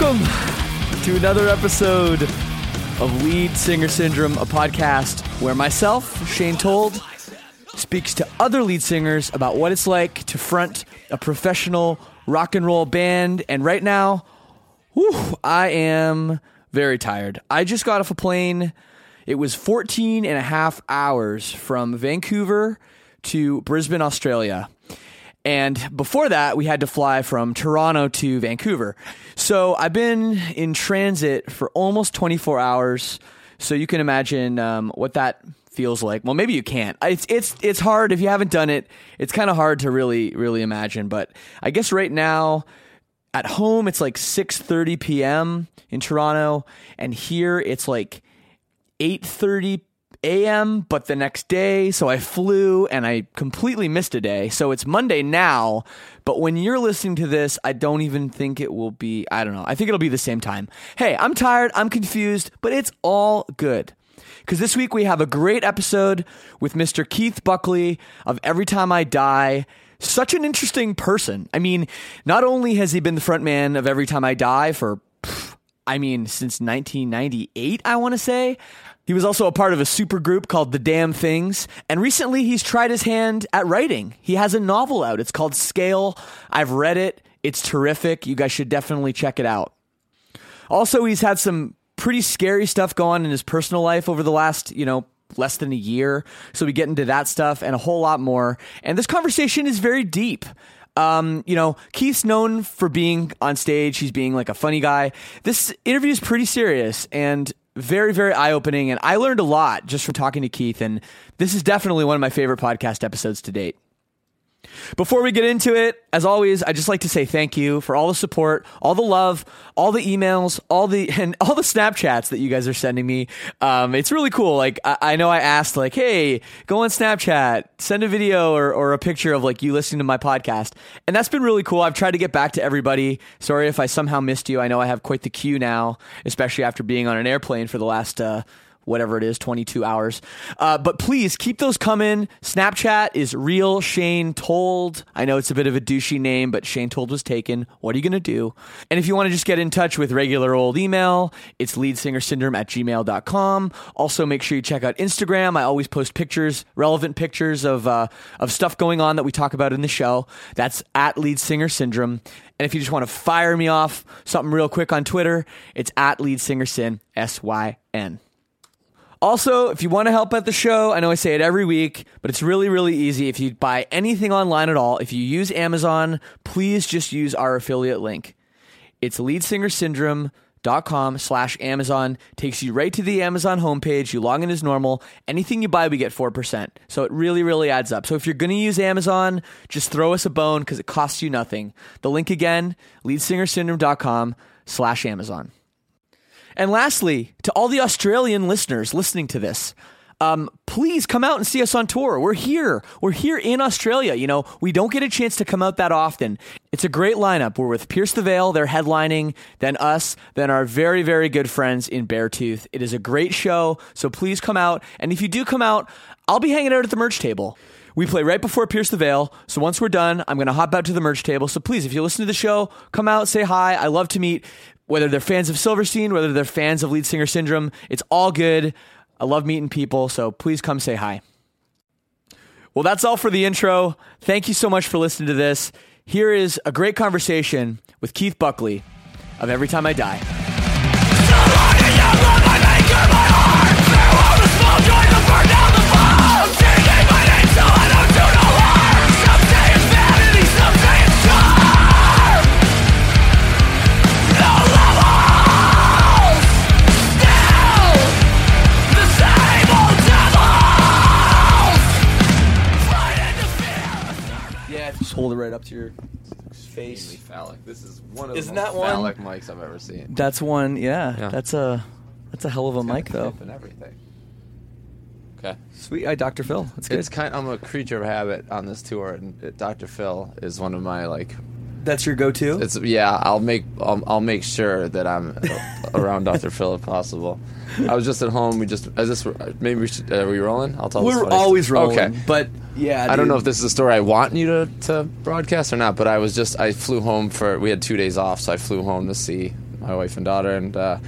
Welcome to another episode of Lead Singer Syndrome, a podcast where myself, Shane Told, speaks to other lead singers about what it's like to front a professional rock and roll band. And right now, whew, I am very tired. I just got off a plane. It was 14 and a half hours from Vancouver to Brisbane, Australia. And before that, we had to fly from Toronto to Vancouver. So I've been in transit for almost 24 hours. So you can imagine um, what that feels like. Well, maybe you can't. It's it's it's hard if you haven't done it. It's kind of hard to really really imagine. But I guess right now at home it's like 6:30 p.m. in Toronto, and here it's like 8:30 a.m. But the next day, so I flew and I completely missed a day. So it's Monday now. But when you're listening to this, I don't even think it will be. I don't know. I think it'll be the same time. Hey, I'm tired. I'm confused, but it's all good. Because this week we have a great episode with Mr. Keith Buckley of Every Time I Die. Such an interesting person. I mean, not only has he been the frontman of Every Time I Die for, pff, I mean, since 1998, I want to say. He was also a part of a super group called The Damn Things, and recently he's tried his hand at writing. He has a novel out. It's called Scale. I've read it. It's terrific. You guys should definitely check it out. Also, he's had some pretty scary stuff going on in his personal life over the last, you know, less than a year. So we get into that stuff and a whole lot more. And this conversation is very deep. Um, you know, Keith's known for being on stage. He's being like a funny guy. This interview is pretty serious and very, very eye opening. And I learned a lot just from talking to Keith. And this is definitely one of my favorite podcast episodes to date. Before we get into it, as always, I just like to say thank you for all the support, all the love, all the emails, all the and all the Snapchats that you guys are sending me. Um, it's really cool. Like I, I, know I asked, like, hey, go on Snapchat, send a video or, or a picture of like you listening to my podcast, and that's been really cool. I've tried to get back to everybody. Sorry if I somehow missed you. I know I have quite the queue now, especially after being on an airplane for the last. Uh, whatever it is, 22 hours. Uh, but please keep those coming. Snapchat is real Shane Told. I know it's a bit of a douchey name, but Shane Told was taken. What are you going to do? And if you want to just get in touch with regular old email, it's leadsingersyndrome at gmail.com. Also, make sure you check out Instagram. I always post pictures, relevant pictures of, uh, of stuff going on that we talk about in the show. That's at Lead Singer Syndrome. And if you just want to fire me off something real quick on Twitter, it's at Lead Singer Syn, S Y N. Also, if you want to help out the show, I know I say it every week, but it's really, really easy. If you buy anything online at all, if you use Amazon, please just use our affiliate link. It's leadsingersyndrome.com slash Amazon. Takes you right to the Amazon homepage. You log in as normal. Anything you buy, we get 4%. So it really, really adds up. So if you're going to use Amazon, just throw us a bone because it costs you nothing. The link again, leadsingersyndrome.com slash Amazon. And lastly, to all the Australian listeners listening to this, um, please come out and see us on tour. We're here. We're here in Australia. You know, we don't get a chance to come out that often. It's a great lineup. We're with Pierce the Veil, they're headlining, then us, then our very, very good friends in Beartooth. It is a great show, so please come out. And if you do come out, I'll be hanging out at the merch table. We play right before Pierce the Veil, so once we're done, I'm going to hop out to the merch table. So please, if you listen to the show, come out, say hi. I love to meet whether they're fans of Silverstein, whether they're fans of Lead Singer Syndrome. It's all good. I love meeting people, so please come say hi. Well, that's all for the intro. Thank you so much for listening to this. Here is a great conversation with Keith Buckley of Every Time I Die. Just hold it right up to your face. Phallic. This is one of Isn't the most that one? phallic mics I've ever seen. That's one. Yeah, Yeah. that's a that's a hell of a mic though. And everything. Okay. Sweet, eye, Dr. Phil. That's good. It's kind. I'm a creature of habit on this tour, and Dr. Phil is one of my like. That's your go-to. It's yeah. I'll make. I'll, I'll make sure that I'm around Dr. Phil if possible. I was just at home. We just. Is this maybe we should? Are we rolling? I'll tell. We're always story. rolling. Okay. but yeah, I don't know if this is a story I want you to, to broadcast or not, but I was just I flew home for we had two days off, so I flew home to see my wife and daughter, and uh,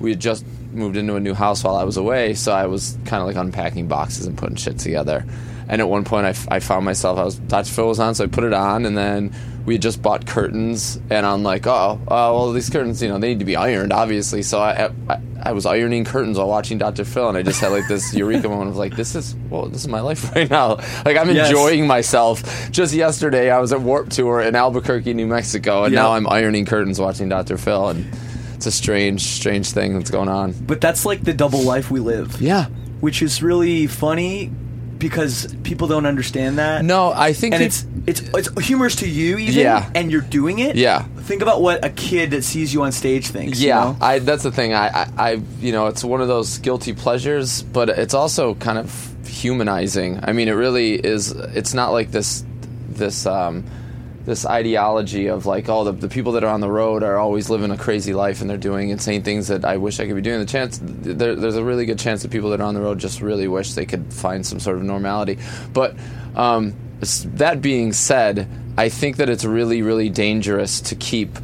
we had just moved into a new house while I was away, so I was kind of like unpacking boxes and putting shit together. And at one point, I, f- I found myself I was Dr. Phil was on, so I put it on, and then we had just bought curtains, and I'm like, oh, uh, well, these curtains, you know, they need to be ironed, obviously. So I, I I was ironing curtains while watching Dr. Phil, and I just had like this eureka moment of like, this is well, this is my life right now. Like I'm Yes. enjoying myself. Just yesterday, I was at Warp Tour in Albuquerque, New Mexico, and Yep. now I'm ironing curtains watching Dr. Phil, and it's a strange, strange thing that's going on. But that's like the double life we live. Yeah. which is really funny because people don't understand that. No, I think and it's it's it's humorous to you even. Yeah. and you're doing it. Yeah. think about what a kid that sees you on stage thinks. you Yeah, know? I, that's the thing. I, I, I, you know, it's one of those guilty pleasures, but it's also kind of humanizing. I mean, it really is. It's not like this, this, um, this ideology of like, oh, the, the people that are on the road are always living a crazy life and they're doing insane things that I wish I could be doing. The chance, there, there's a really good chance that people that are on the road just really wish they could find some sort of normality. But um, that being said, I think that it's really, really dangerous to keep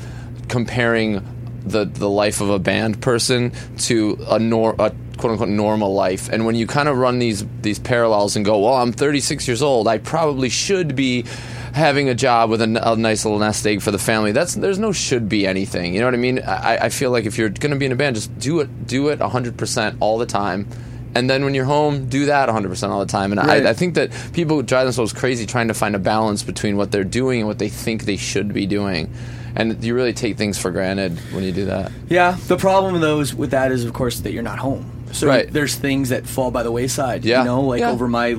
comparing the the life of a band person to a nor a quote unquote normal life. And when you kind of run these these parallels and go, well, I'm 36 years old, I probably should be having a job with a nice little nest egg for the family. That's there's no should be anything. You know what I mean? I, I feel like if you're going to be in a band, just do it do it 100 percent all the time. And then when you're home, do that 100% all the time. And Right. I, I think that people drive themselves crazy trying to find a balance between what they're doing and what they think they should be doing. And you really take things for granted when you do that. Yeah, the problem though is with that is of course that you're not home. So Right. there's things that fall by the wayside. Yeah. You know, like Yeah. over my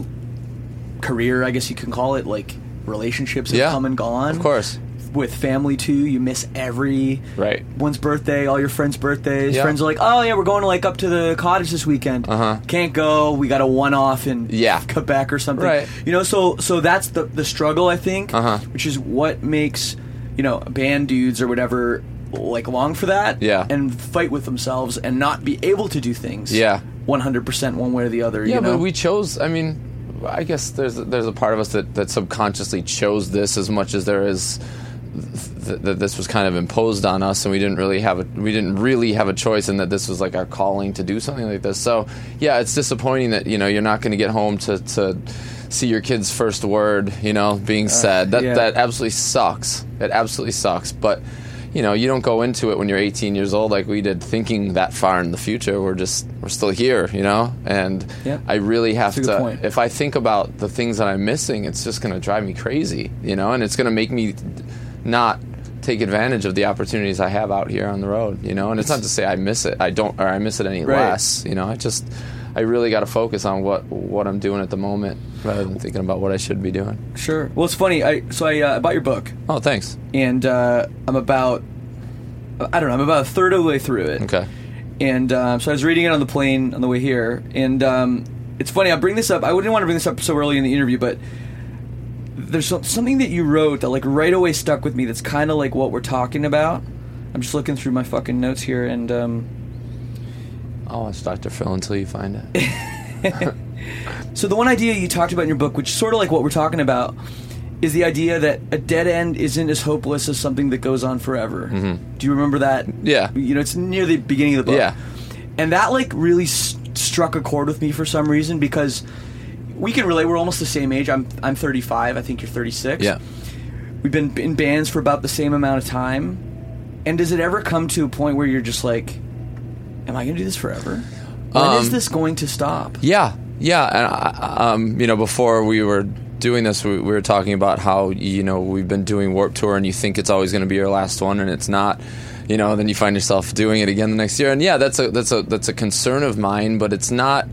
career, I guess you can call it, like relationships have Yeah. come and gone. Of course. With family too, you miss every Right. one's birthday, all your friends' birthdays. Yeah. Friends are like, "Oh yeah, we're going to like up to the cottage this weekend. Uh-huh. Can't go. We got a one-off in Yeah. Quebec or something. Right. You know, so so that's the the struggle I think, Uh-huh. which is what makes you know band dudes or whatever like long for that. Yeah. And fight with themselves and not be able to do things. Yeah. One hundred percent, one way or the other. Yeah, you know? but we chose. I mean, I guess there's there's a part of us that, that subconsciously chose this as much as there is th- that this was kind of imposed on us, and we didn't really have a we didn't really have a choice, and that this was like our calling to do something like this. So yeah, it's disappointing that you know you're not going to get home to to see your kid's first word, you know, being uh, said. That yeah. that absolutely sucks. It absolutely sucks, but. You know, you don't go into it when you're 18 years old like we did, thinking that far in the future. We're just, we're still here, you know. And Yeah. I really have That's to. point. If I think about the things that I'm missing, it's just going to drive me crazy, you know, and it's going to make me not take advantage of the opportunities I have out here on the road, you know. And it's not to say I miss it, I don't, or I miss it any Right. less, you know. I just, I really got to focus on what what I'm doing at the moment rather than thinking about what I should be doing. sure. Well, it's funny. I so I uh, bought your book. Oh, thanks. and uh, I'm about I don't know I'm about a third of the way through it. Okay. and um, so I was reading it on the plane on the way here, and um, it's funny. I bring this up. I wouldn't want to bring this up so early in the interview, but there's something that you wrote that like right away stuck with me. That's kind of like what we're talking about. I'm just looking through my fucking notes here, and um, Oh, it's Dr. Phil until you find it. so the one idea you talked about in your book, which is sort of like what we're talking about, is the idea that a dead end isn't as hopeless as something that goes on forever. Do you remember that? Mm-hmm. Yeah. You know, it's near the beginning of the book. Yeah. And that like really s- struck a chord with me for some reason because we can relate. We're almost the same age. I'm I'm 35. I think you're 36. Yeah. We've been in bands for about the same amount of time. And does it ever come to a point where you're just like, "Am I going to do this forever? When is Um, this going to stop?" Yeah, yeah. And I, um, you know, before we were doing this, we, we were talking about how you know we've been doing Warp Tour, and you think it's always going to be your last one, and it's not. You know, then you find yourself doing it again the next year, and yeah, that's a that's a that's a concern of mine, but it's not.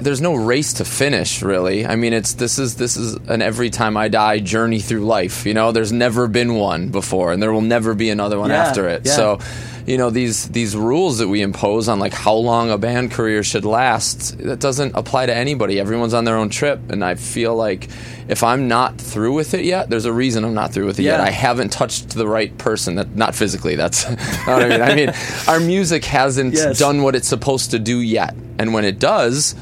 There's no race to finish, really. I mean, it's this is this is an every time I die journey through life. You know, there's never been one before, and there will never be another one Yeah, after it. yeah. So, you know these these rules that we impose on like how long a band career should last that doesn't apply to anybody everyone's on their own trip and i feel like if i'm not through with it yet there's a reason i'm not through with it yet i haven't touched the right person that not physically that's i mean i mean our music hasn't Yes. done what it's supposed to do yet and when it does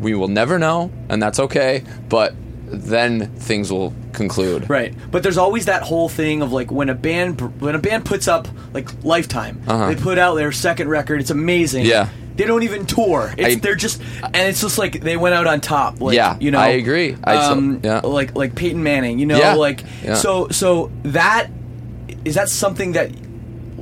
we will never know and that's okay but then things will conclude Right, but there's always that whole thing of like when a band when a band puts up like Lifetime, Uh-huh. they put out their second record. It's amazing. Yeah. they don't even tour. It's, I- they're just and it's just like they went out on top. Like, Yeah, you know, I agree. I so- um, yeah. like like Peyton Manning. You know, Yeah, like yeah. so so that is that something that.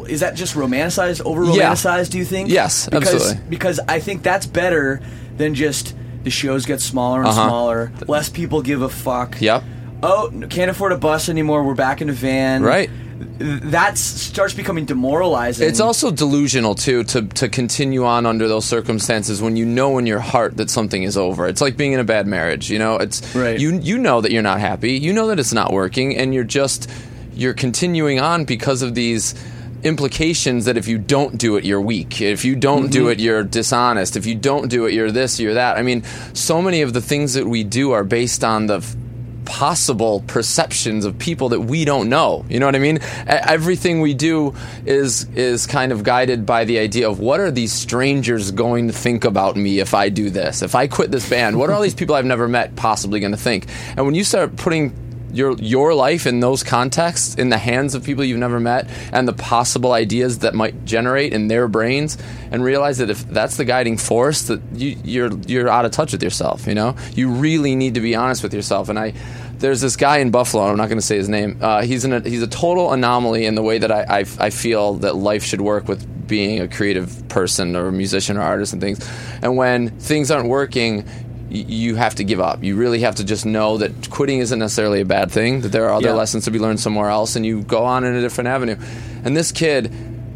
Is that just romanticized, over Yeah. romanticized? Do you think? Yes, because, absolutely. Because I think that's better than just the shows get smaller and Uh-huh. smaller. Less people give a fuck yep oh, can't afford a bus anymore. We're back in a van. Right. That starts becoming demoralizing. It's also delusional too to to continue on under those circumstances when you know in your heart that something is over. It's like being in a bad marriage. You know, it's Right. you you know that you're not happy. You know that it's not working, and you're just you're continuing on because of these implications that if you don't do it you're weak if you don't do mm-hmm. it you're dishonest if you don't do it you're this you're that i mean so many of the things that we do are based on the f- possible perceptions of people that we don't know. You know what I mean? Everything we do is is kind of guided by the idea of what are these strangers going to think about me if I do this? If I quit this band, what are all these people I've never met possibly going to think? And when you start putting your your life in those contexts in the hands of people you've never met and the possible ideas that might generate in their brains and realize that if that's the guiding force that you, you're you're out of touch with yourself you know? You really need to be honest with yourself and I there's this guy in Buffalo I'm not going to say his name uh, he's a, he's a total anomaly in the way that I, I I feel that life should work with being a creative person or a musician or artist and things and when things aren't working you have to give up. You really have to just know that quitting isn't necessarily a bad thing, that there are other Yeah. lessons to be learned somewhere else, and you go on in a different avenue. And this kid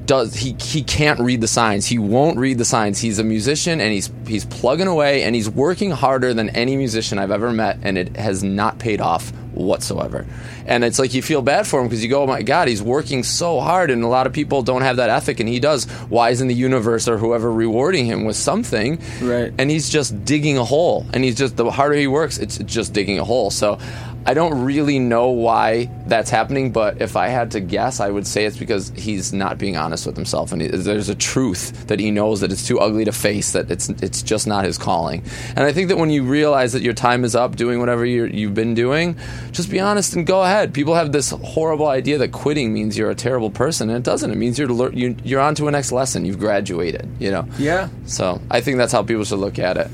does he he can't read the signs. He won't read the signs. He's a musician and he's he's plugging away and he's working harder than any musician I've ever met and it has not paid off whatsoever. And it's like you feel bad for him because you go, oh my God, he's working so hard, and a lot of people don't have that ethic, and he does. Why isn't the universe or whoever rewarding him with something? Right. And he's just digging a hole, and he's just the harder he works, it's just digging a hole. So. I don't really know why that's happening, but if I had to guess, I would say it's because he's not being honest with himself, and he, there's a truth that he knows that it's too ugly to face, that it's it's just not his calling. And I think that when you realize that your time is up doing whatever you you've been doing, just be honest and go ahead. People have this horrible idea that quitting means you're a terrible person, and it doesn't. It means you're you, you're on to a next lesson. You've graduated. You know. Yeah. So I think that's how people should look at it.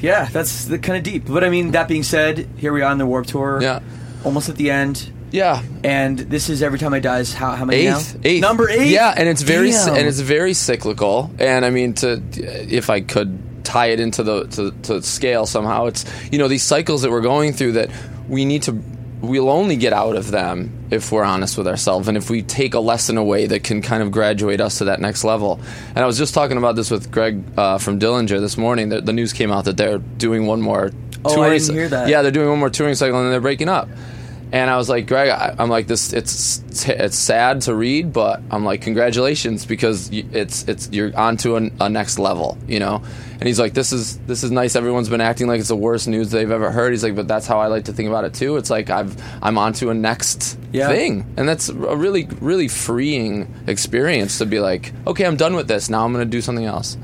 Yeah, that's the kind of deep. But I mean, that being said, here we are on the Warp Tour. Yeah. Almost at the end. Yeah. And this is every time I die is how how many eighth, now? eighth, Number eight. Yeah, and it's very Damn. and it's very cyclical. And I mean, to if I could tie it into the to, to scale somehow, it's you know these cycles that we're going through that we need to. We'll only get out of them if we're honest with ourselves and if we take a lesson away that can kind of graduate us to that next level. And I was just talking about this with Greg uh, from Dillinger this morning. The, the news came out that they're doing one more Oh, I didn't hear that. Yeah, they're doing one more touring cycle and then they're breaking up. And I was like, Greg, I, I'm like this. It's it's sad to read, but I'm like, congratulations because it's it's you're on to a, a next level, you know. And he's like, this is this is nice. Everyone's been acting like it's the worst news they've ever heard. He's like, but that's how I like to think about it too. It's like I've I'm on to a next Yeah. thing, and that's a really really freeing experience to be like, okay, I'm done with this. Now I'm going to do something else.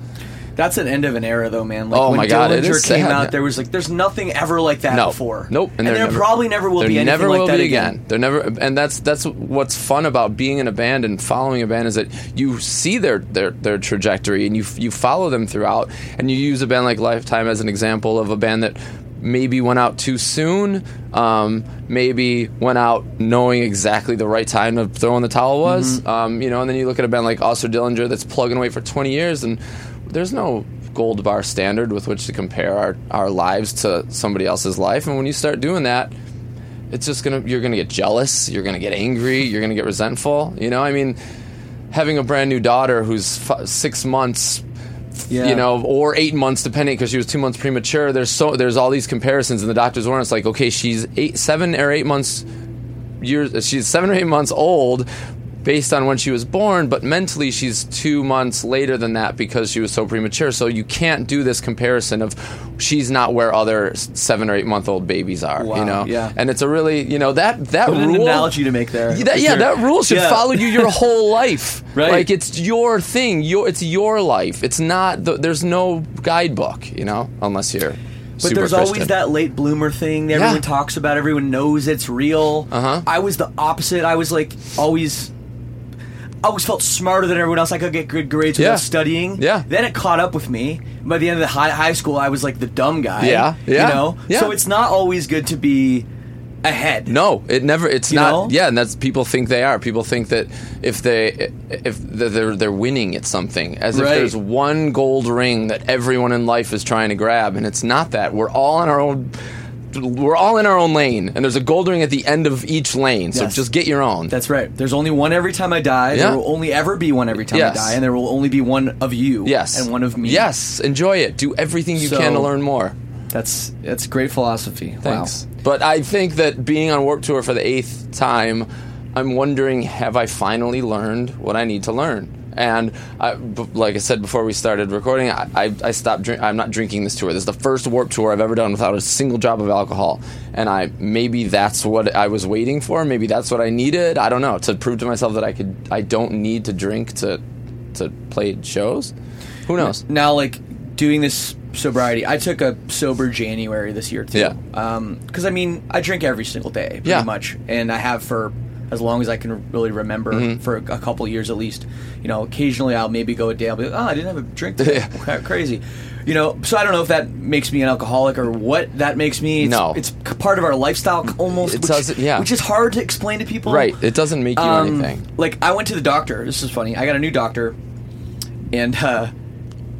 That's an end of an era, though, man. Like Oh when my God, it Dillinger is came sad, out, man. there was like, there's nothing ever like that No, before. Nope, and, there never- probably never will be anything never like will that be again. There never, and that's that's what's fun about being in a band and following a band is that you see their their their trajectory and you you follow them throughout, and you use a band like Lifetime as an example of a band that maybe went out too soon, um, maybe went out knowing exactly the right time to throw in the towel was, Mm-hmm. um, you know, and then you look at a band like Oscar Dillinger that's plugging away for 20 years, and there's no gold bar standard with which to compare our, our lives to somebody else's life, and when you start doing that, it's just gonna you're gonna get jealous, you're gonna get angry, you're gonna get resentful. You know, I mean, having a brand new daughter who's f- six months Yeah. you know, or eight months, depending, because she was two months premature. There's so there's all these comparisons, and the doctors were. It's like, okay, she's eight, seven or eight months years. She's seven or eight months old, based on when she was born, but mentally she's two months later than that because she was so premature. So you can't do this comparison of she's not where other seven or eight month old babies are. Wow, you know, yeah. and it's a really you know that that What an rule analogy to make there. yeah, that, yeah, that rule should Yeah. follow you your whole life. Right. Like it's your thing. Your it's your life. It's not. The, there's no guidebook. You know, unless you're. But there's always that late bloomer thing that everyone Yeah. talks about. Everyone knows it's real. Uh-huh. I was the opposite. I was like always. I always felt smarter than everyone else. I could get good grades Yeah. without studying. Yeah. Then it caught up with me. By the end of the high high school, I was like the dumb guy. Yeah, yeah, You know. yeah. So it's not always good to be ahead. No, it never. It's You not. know? Yeah, and that's people think they are. People think that if they if they're they're winning at something, as if Right. there's one gold ring that everyone in life is trying to grab, and it's not that. We're all on our own. We're all in our own lane, and there's a gold ring at the end of each lane. So Yes. just get your own. That's right. There's only one every time I die. Yeah. There will only ever be one every time Yes. I die, and there will only be one of you. yes, And one of me. Yes, enjoy it. Do everything you So- can to learn more. That's that's great philosophy. Thanks. But I think that being on Warp Tour for the eighth time, I'm wondering, have I finally learned what I need to learn? And I, b- like I said before we started recording, I, I, I stopped. Drink, I'm not drinking this tour. This is the first Warp Tour I've ever done without a single drop of alcohol. And I maybe that's what I was waiting for. Maybe that's what I needed. I don't know to prove to myself that I could. I don't need to drink to to play shows. Who knows? now like doing this sobriety i took a sober january this year too Yeah. Um, because i mean i drink every single day pretty Yeah. much and i have for as long as i can really remember Mm-hmm. for a couple years at least you know occasionally i'll maybe go a day i'll be like oh i didn't have a drink today Cra- crazy you know so i don't know if that makes me an alcoholic or what that makes me it's, No. it's part of our lifestyle almost It which, doesn't- yeah. which is hard to explain to people Right. It doesn't make you um, anything. Like I went to the doctor. This is funny. I got a new doctor, and uh,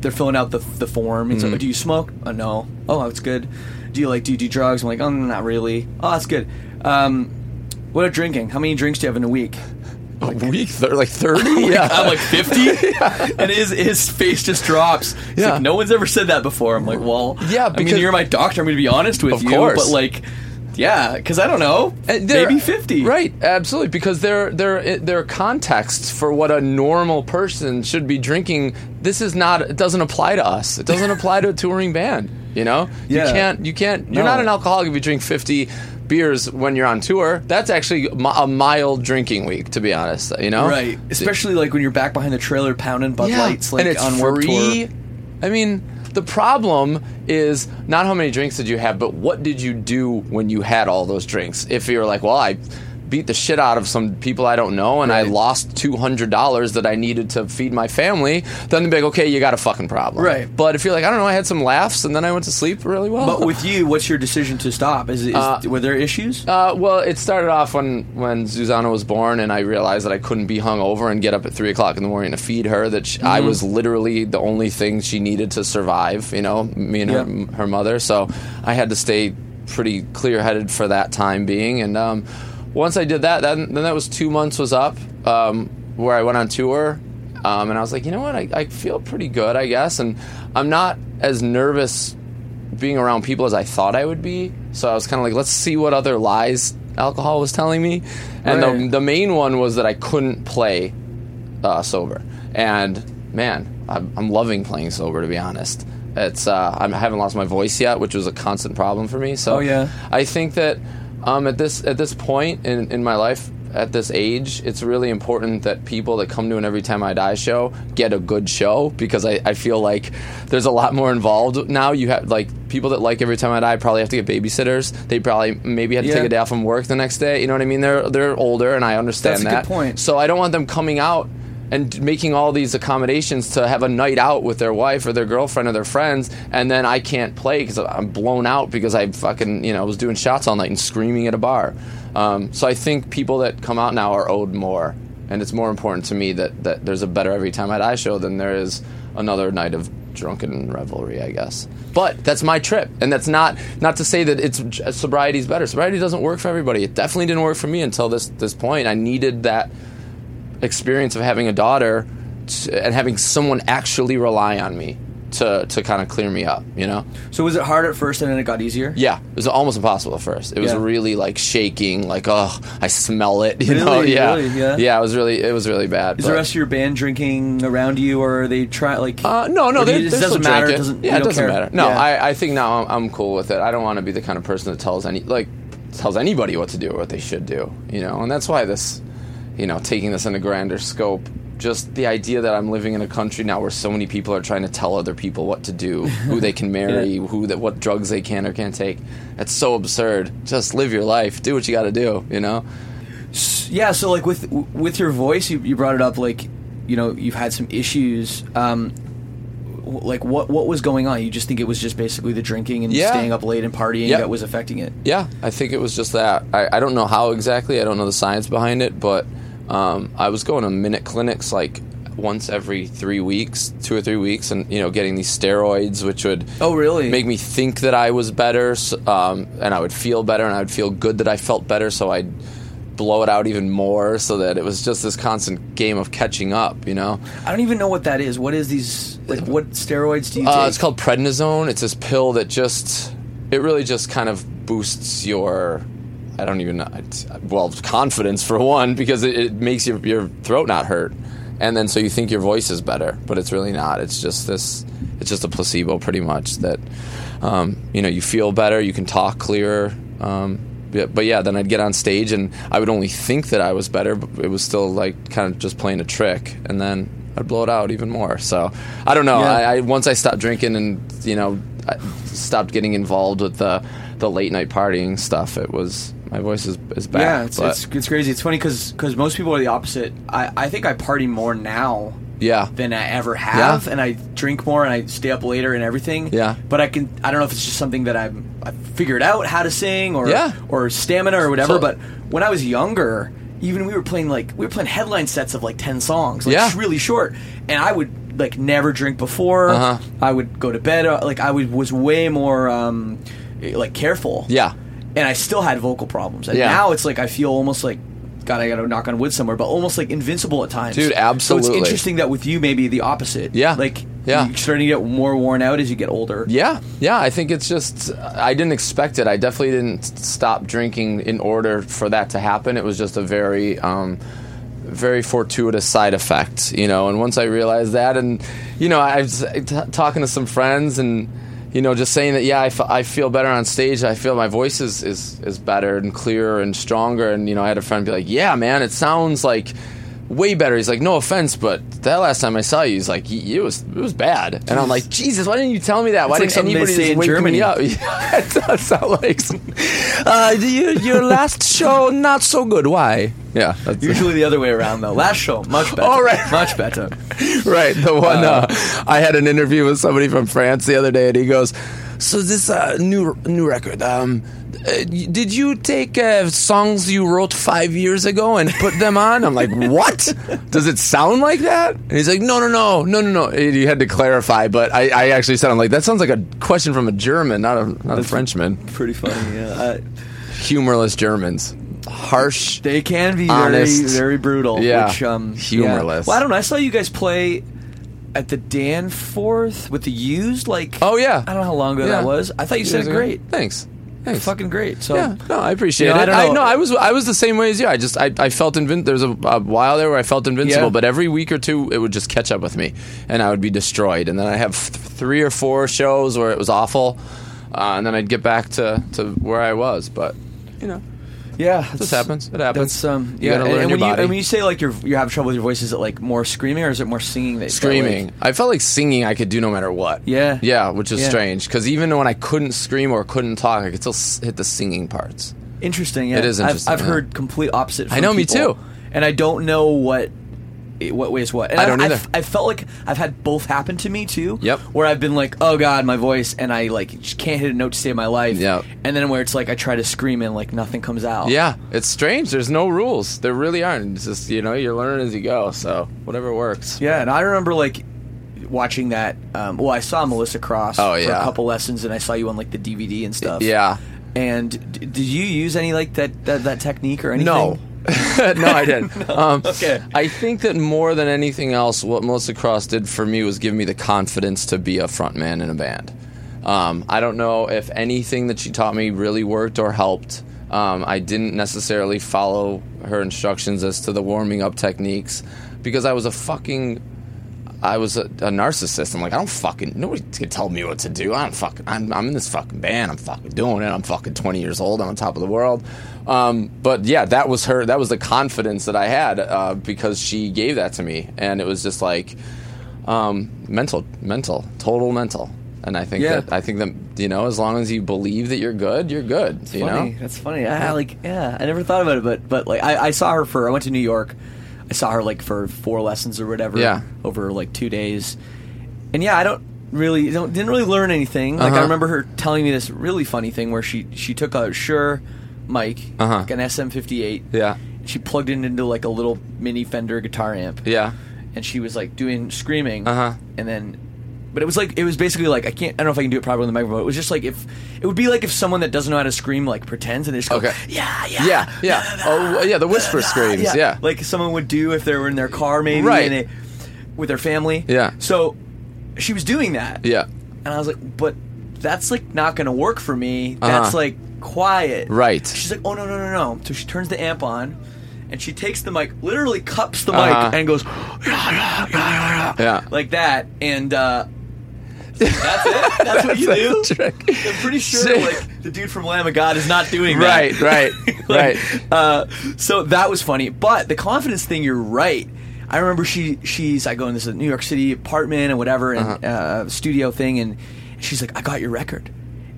they're filling out the the form. It's Mm-hmm. like, do you smoke? Oh, no. Oh, that's good. Do you like do you do drugs? I'm like, oh, not really. Oh, that's good. Um, what about drinking? How many drinks do you have in a week? A week, They're like thirty. yeah, I'm like 50, and his his face just drops. He's Yeah. like, no one's ever said that before. I'm like, well, Yeah, I mean, because- you're my doctor. I'm going to be honest with Of you, course. but like, yeah, because I don't know, maybe 50, Right, absolutely, because there there there are contexts for what a normal person should be drinking. This is not. It doesn't apply to us. It doesn't apply to a touring band. You know, Yeah. you can't. You can't. You're No. not an alcoholic if you drink 50 beers when you're on tour. That's actually a mild drinking week, to be honest. You know, Right, especially like when you're back behind the trailer pounding Bud Lights, like and it's on free. Tour. I mean, the problem is not how many drinks did you have, but what did you do when you had all those drinks? If you're like, well, I beat the shit out of some people I don't know and I lost two hundred dollars that I needed to feed my family, then they'd be like, okay, you got a fucking problem. Right. But if you're like, I don't know, I had some laughs and then I went to sleep really well. But with you, what's your decision to stop? Is, is were there issues? Uh, well, it started off when when Susanna was born, and I realized that I couldn't be hungover and get up at three o'clock in the morning to feed her. That she, I was literally the only thing she needed to survive. You know, me and Yeah. her, her mother. So I had to stay pretty clear headed for that time being. And um, once I did that, then then that was two months was up, um, where I went on tour. Um, and I was like, you know what, I, I feel pretty good, I guess, and I'm not as nervous being around people as I thought I would be. So I was kind of like, let's see what other lies alcohol was telling me, and Right. the the main one was that I couldn't play uh, sober. And man, I'm, I'm loving playing sober to be honest. It's uh, I'm- haven't lost my voice yet, which was a constant problem for me. So Oh, yeah. I think that um, at this at this point in, in my life, at this age, it's really important that people that come to an Every Time I Die show get a good show because I, I feel like there's a lot more involved now. You have like people that like Every Time I Die probably have to get babysitters. They probably maybe have to Yeah. take a day off from work the next day. You know what I mean? They're they're older, and I understand That's a that. good point. So I don't want them coming out and making all these accommodations to have a night out with their wife or their girlfriend or their friends, and then I can't play because I'm blown out because I fucking you know was doing shots all night and screaming at a bar. Um, so I think people that come out now are owed more, and it's more important to me that that there's a better every time I die show than there is another night of drunken revelry, I guess. But that's my trip, and that's not not to say that it's sobriety's better. Sobriety doesn't work for everybody. It definitely didn't work for me until this this point. I needed that experience of having a daughter t- and having someone actually rely on me to to kind of clear me up, you know? So was it hard at first and then it got easier? Yeah, it was almost impossible at first. It was Yeah. really like shaking, like oh, I smell it, you know? Really? Yeah, Really? Yeah? it was really it was really bad. Is the rest of your band drinking around you, or are they try like? Uh, no, no, they, you- it doesn't matter. It doesn't. yeah, it doesn't care? matter. No, Yeah. I, I think now I'm, I'm cool with it. I don't want to be the kind of person that tells any like tells anybody what to do or what they should do. You know, and that's why this, you know, taking this in a grander scope. Just the idea that I'm living in a country now where so many people are trying to tell other people what to do, who they can marry, who that what drugs they can or can't take. That's so absurd. Just live your life. Do what you got to do. You know. yeah. So like with with your voice, you, you brought it up. Like you know, you've had some issues. Um, like what what was going on? You just think it was just basically the drinking and Yeah. staying up late and partying Yep. that was affecting it. Yeah, I think it was just that. I, I don't know how exactly. I don't know the science behind it, but um, I was going to minute clinics like once every three weeks, two or three weeks, and you know, getting these steroids, which would Oh, really? make me think that I was better, um, and I would feel better, and I would feel good that I felt better, so I'd blow it out even more, so that it was just this constant game of catching up. You know. I don't even know what that is. What is these? Like what steroids do you Uh, take? it's called prednisone. It's this pill that just it really just kind of boosts your I don't even know well confidence for one because it, it makes your your throat not hurt, and then so you think your voice is better, but it's really not. It's just this. It's just a placebo, pretty much. That um, you know you feel better, you can talk clearer. Um, but yeah, then I'd get on stage and I would only think that I was better, but it was still like kind of just playing a trick, and then I'd blow it out even more. So I don't know. Yeah. I, I once I stopped drinking and you know I stopped getting involved with the the late night partying stuff, it was my voice is, is back. yeah, it's, it's it's crazy. It's funny because most people are the opposite. I I think I party more now yeah, than I ever have, Yeah. and I drink more and I stay up later and everything. Yeah. But I can I don't know if it's just something that I've I've figured out how to sing or Yeah. or stamina or whatever. So- but when I was younger, even we were playing like we were playing headline sets of like ten songs, like Yeah. really short, and I would like never drink before. Uh-huh. I would go to bed uh, like I would, was way more um, like careful. yeah, and I still had vocal problems. And Yeah. now it's like I feel almost like God, I got to knock on wood somewhere, but almost like invincible at times. Dude, So absolutely. it's interesting that with you, maybe the opposite. Yeah. like Yeah. you're starting to get more worn out as you get older. Yeah, yeah. I think it's just I didn't expect it. I definitely didn't stop drinking in order for that to happen. It was just a very, um, very fortuitous side effect, you know. And once I realized that, and you know, I was t- talking to some friends and. You know, just saying that, yeah, I, f- I feel better on stage. I feel my voice is, is, is better and clearer and stronger. And, you know, I had a friend be like, yeah, man, it sounds like way better. He's like, no offense, but that last time I saw you, he's like, it was it was bad. And I'm like, Jesus, why didn't you tell me that? Why like didn't they anybody say just in wake Germany. me up? Yeah, it does sound like. Uh, you, your last show not so good. Why? Yeah, that's Usually the other way around though. Last show, much better. All right. much better. right. The one uh, I had an interview with somebody from France the other day, and he goes, "So this uh, new new record, um, uh, did you take uh, songs you wrote five years ago and put them on?" I'm like, "What? Does it sound like that?" And he's like, "No, no, no, no, no, no." He had to clarify, but I, actually said I'm like that sounds like a question from a German, not a not a Frenchman. Pretty funny. Yeah, uh, Humorless Germans, harsh. they can be Honest. very very brutal. Yeah. which, um, Humorless. Yeah. Well, I don't know. I saw you guys play at the Danforth with The Used like. Oh yeah. I don't know how long ago Yeah. that was. I thought you sounded ago. great. Thanks. Thanks. fucking great. So Yeah, no, I appreciate You know, I it. I, know. no, I was I was the same way as you. I just I, I felt invin- There's a, a while there where I felt invincible, Yeah. but every week or two it would just catch up with me, and I would be destroyed. And then I have th- three or four shows where it was awful, uh, and then I'd get back to, to where I was. But you know, yeah, this happens. It happens. That's um, You yeah. gotta learn and your when you body. and when you say like you're you have trouble with your voice, is it like more screaming or is it more singing? That you felt like- screaming. I felt like singing I could do no matter what. Yeah. Yeah, which is Yeah. strange because even when I couldn't scream or couldn't talk, I could still hit the singing parts. Interesting. Yeah, It is interesting, I've, I've yeah. heard complete opposite. From I know, me too. And I don't know what what way is what. And I don't I've, either. I've, I felt like I've had both happen to me too. Yep. Where I've been like, oh god, my voice, and I like just can't hit a note to save my life. Yep. And then where it's like I try to scream and like nothing comes out. Yeah, it's strange. There's no rules. There really aren't. It's just you know you're learning as you go. So whatever works. Yeah, and I remember like watching that. Um, well, I saw Melissa Cross Oh, for yeah. a couple lessons, and I saw you on like the DVD and stuff. Yeah. And d- did you use any like that that, that technique or anything? No. no, I didn't. Um, Okay. I think that more than anything else, what Melissa Cross did for me was give me the confidence to be a front man in a band. Um, I don't know if anything that she taught me really worked or helped. Um, I didn't necessarily follow her instructions as to the warming up techniques because I was a fucking I was a, a narcissist. I'm like, I don't fucking nobody can tell me what to do. I don't fucking. I'm, I'm in this fucking band. I'm fucking doing it. I'm fucking 20 years old. I'm on top of the world. Um, but yeah, that was her. That was the confidence that I had uh, because she gave that to me, and it was just like um, mental, mental, total mental. And I think Yeah. that I think that you know, as long as you believe that you're good, you're good. you funny. know. That's funny. I, like, yeah, I never thought about it, but but like, I, I saw her for. I went to New York. I saw her like for four lessons or whatever. Yeah. Over like two days, and yeah, I don't really don't didn't really learn anything. Like I Uh-huh. remember her telling me this really funny thing where she she took a Shure mic, Uh-huh. like an SM58. Yeah. She plugged it into like a little mini Fender guitar amp. Yeah. And she was like doing screaming. Uh-huh. And then. But it was like it was basically like I can't I don't know if I can do it properly on the microphone. It was just like if it would be like if someone that doesn't know how to scream like pretends and they just go Okay. yeah yeah Yeah. Yeah. Oh, yeah. The whisper screams. Yeah. like someone would do if they were in their car maybe Right. they, with their family Yeah. so she was doing that Yeah. and I was like but that's like not gonna work for me that's Uh-huh. like quiet Right. she's like oh no no no no so she turns the amp on and she takes the mic literally cups the Uh-huh. mic and goes yeah yeah yeah yeah Yeah. like that and uh that's it. That's what you do. The trick. I'm pretty sure like the dude from Lamb of God is not doing that. Right, right, right. Uh, so that was funny, but the confidence thing, you're right. I remember she she's I go in this New York City apartment and whatever and uh studio thing, and she's like, "I got your record.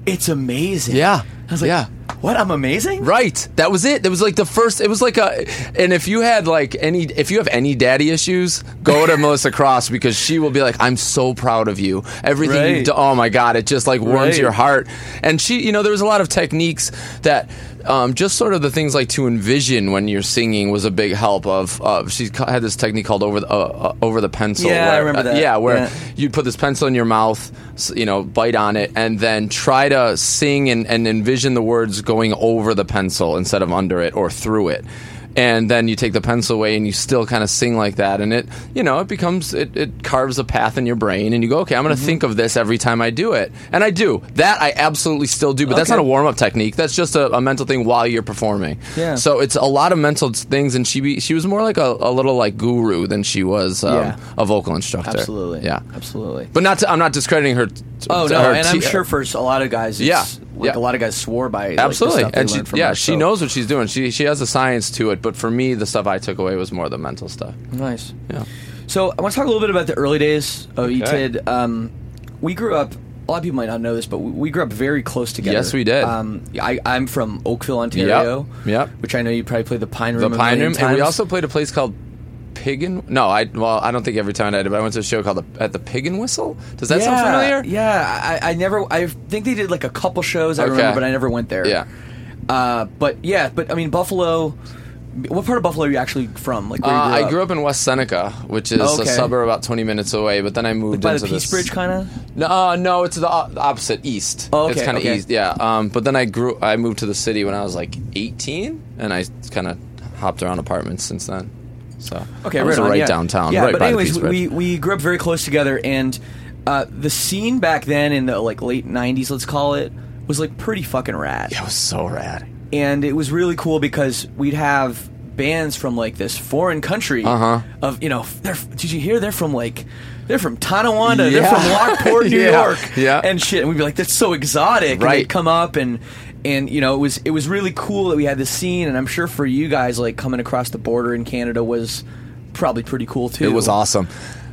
It's amazing." Yeah. I was like, Yeah. "What? I'm amazing." Right. That was it. That was like the first. It was like a. And if you had like any, if you have any daddy issues, go to Melissa Cross because she will be like, "I'm so proud of you. Everything Right. you've done. Oh my god, it just like warms Right. your heart." And she, you know, there was a lot of techniques that. Um, just sort of the things like to envision when you're singing was a big help. Of, of she had this technique called over the uh, uh, over the pencil. Yeah, I where, remember uh, that. yeah, where Yeah. you'd put this pencil in your mouth, you know, bite on it, and then try to sing and, and envision the words going over the pencil instead of under it or through it. And then you take the pencil away and you still kind of sing like that. And it, you know, it becomes, it, it carves a path in your brain. And you go, okay, I'm going to think of this every time I do it. And I do. That I absolutely still do. But that's not a warm up technique. That's just a, a mental thing while you're performing. Yeah. So it's a lot of mental things. And she, be, she was more like a, a little like guru than she was um, Yeah. a vocal instructor. Absolutely. Yeah. Absolutely. But not. To, I'm not discrediting her. t- Oh no, and I'm sure for a lot of guys, it's, Yeah, like yeah. a lot of guys swore by the Absolutely, and she, from yeah, her, she so- knows what she's doing. She she has a science to it. But for me, the stuff I took away was more the mental stuff. Nice. Yeah. So I want to talk a little bit about the early days of Okay. ETID. Um, we grew up. A lot of people might not know this, but we, we grew up very close together. Yes, we did. Um, I, I'm from Oakville, Ontario. yep. Which I know you probably played the Pine Room. a Pine Room, and we also played a place called Piggin. No, I well, I don't think every time I did, but I went to a show called the, at the Piggin Whistle. Does that sound familiar? Yeah, I, I never. I think they did like a couple shows. I Okay. remember, but I never went there. Yeah. Uh, but yeah, but I mean Buffalo. What part of Buffalo are you actually from? Like where Uh, I grew up in West Seneca, which is Okay. a suburb about 20 minutes away. But then I moved by into the Peace this- Bridge, kind of. No, uh, no, it's the, opposite, east. Oh, It's okay, kind of okay. east, yeah. Um, but then I grew, I moved to the city when I was like 18, and I kind of hopped around apartments since then. So Okay, I was right, on, right yeah. downtown, Yeah, right but anyways, we we grew up very close together, and uh, the scene back then in the like late '90s, let's call it, was like pretty fucking rad. It was so rad. and it was really cool because we'd have bands from like this foreign country Uh-huh. of you know they're did you hear they're from like they're from Tonawanda they're from Lockport New Yeah. York Yeah. and shit and we'd be like that's so exotic and Right. they'd come up and and you know it was it was really cool that we had this scene and I'm sure for you guys like coming across the border in Canada was probably pretty cool too It was awesome.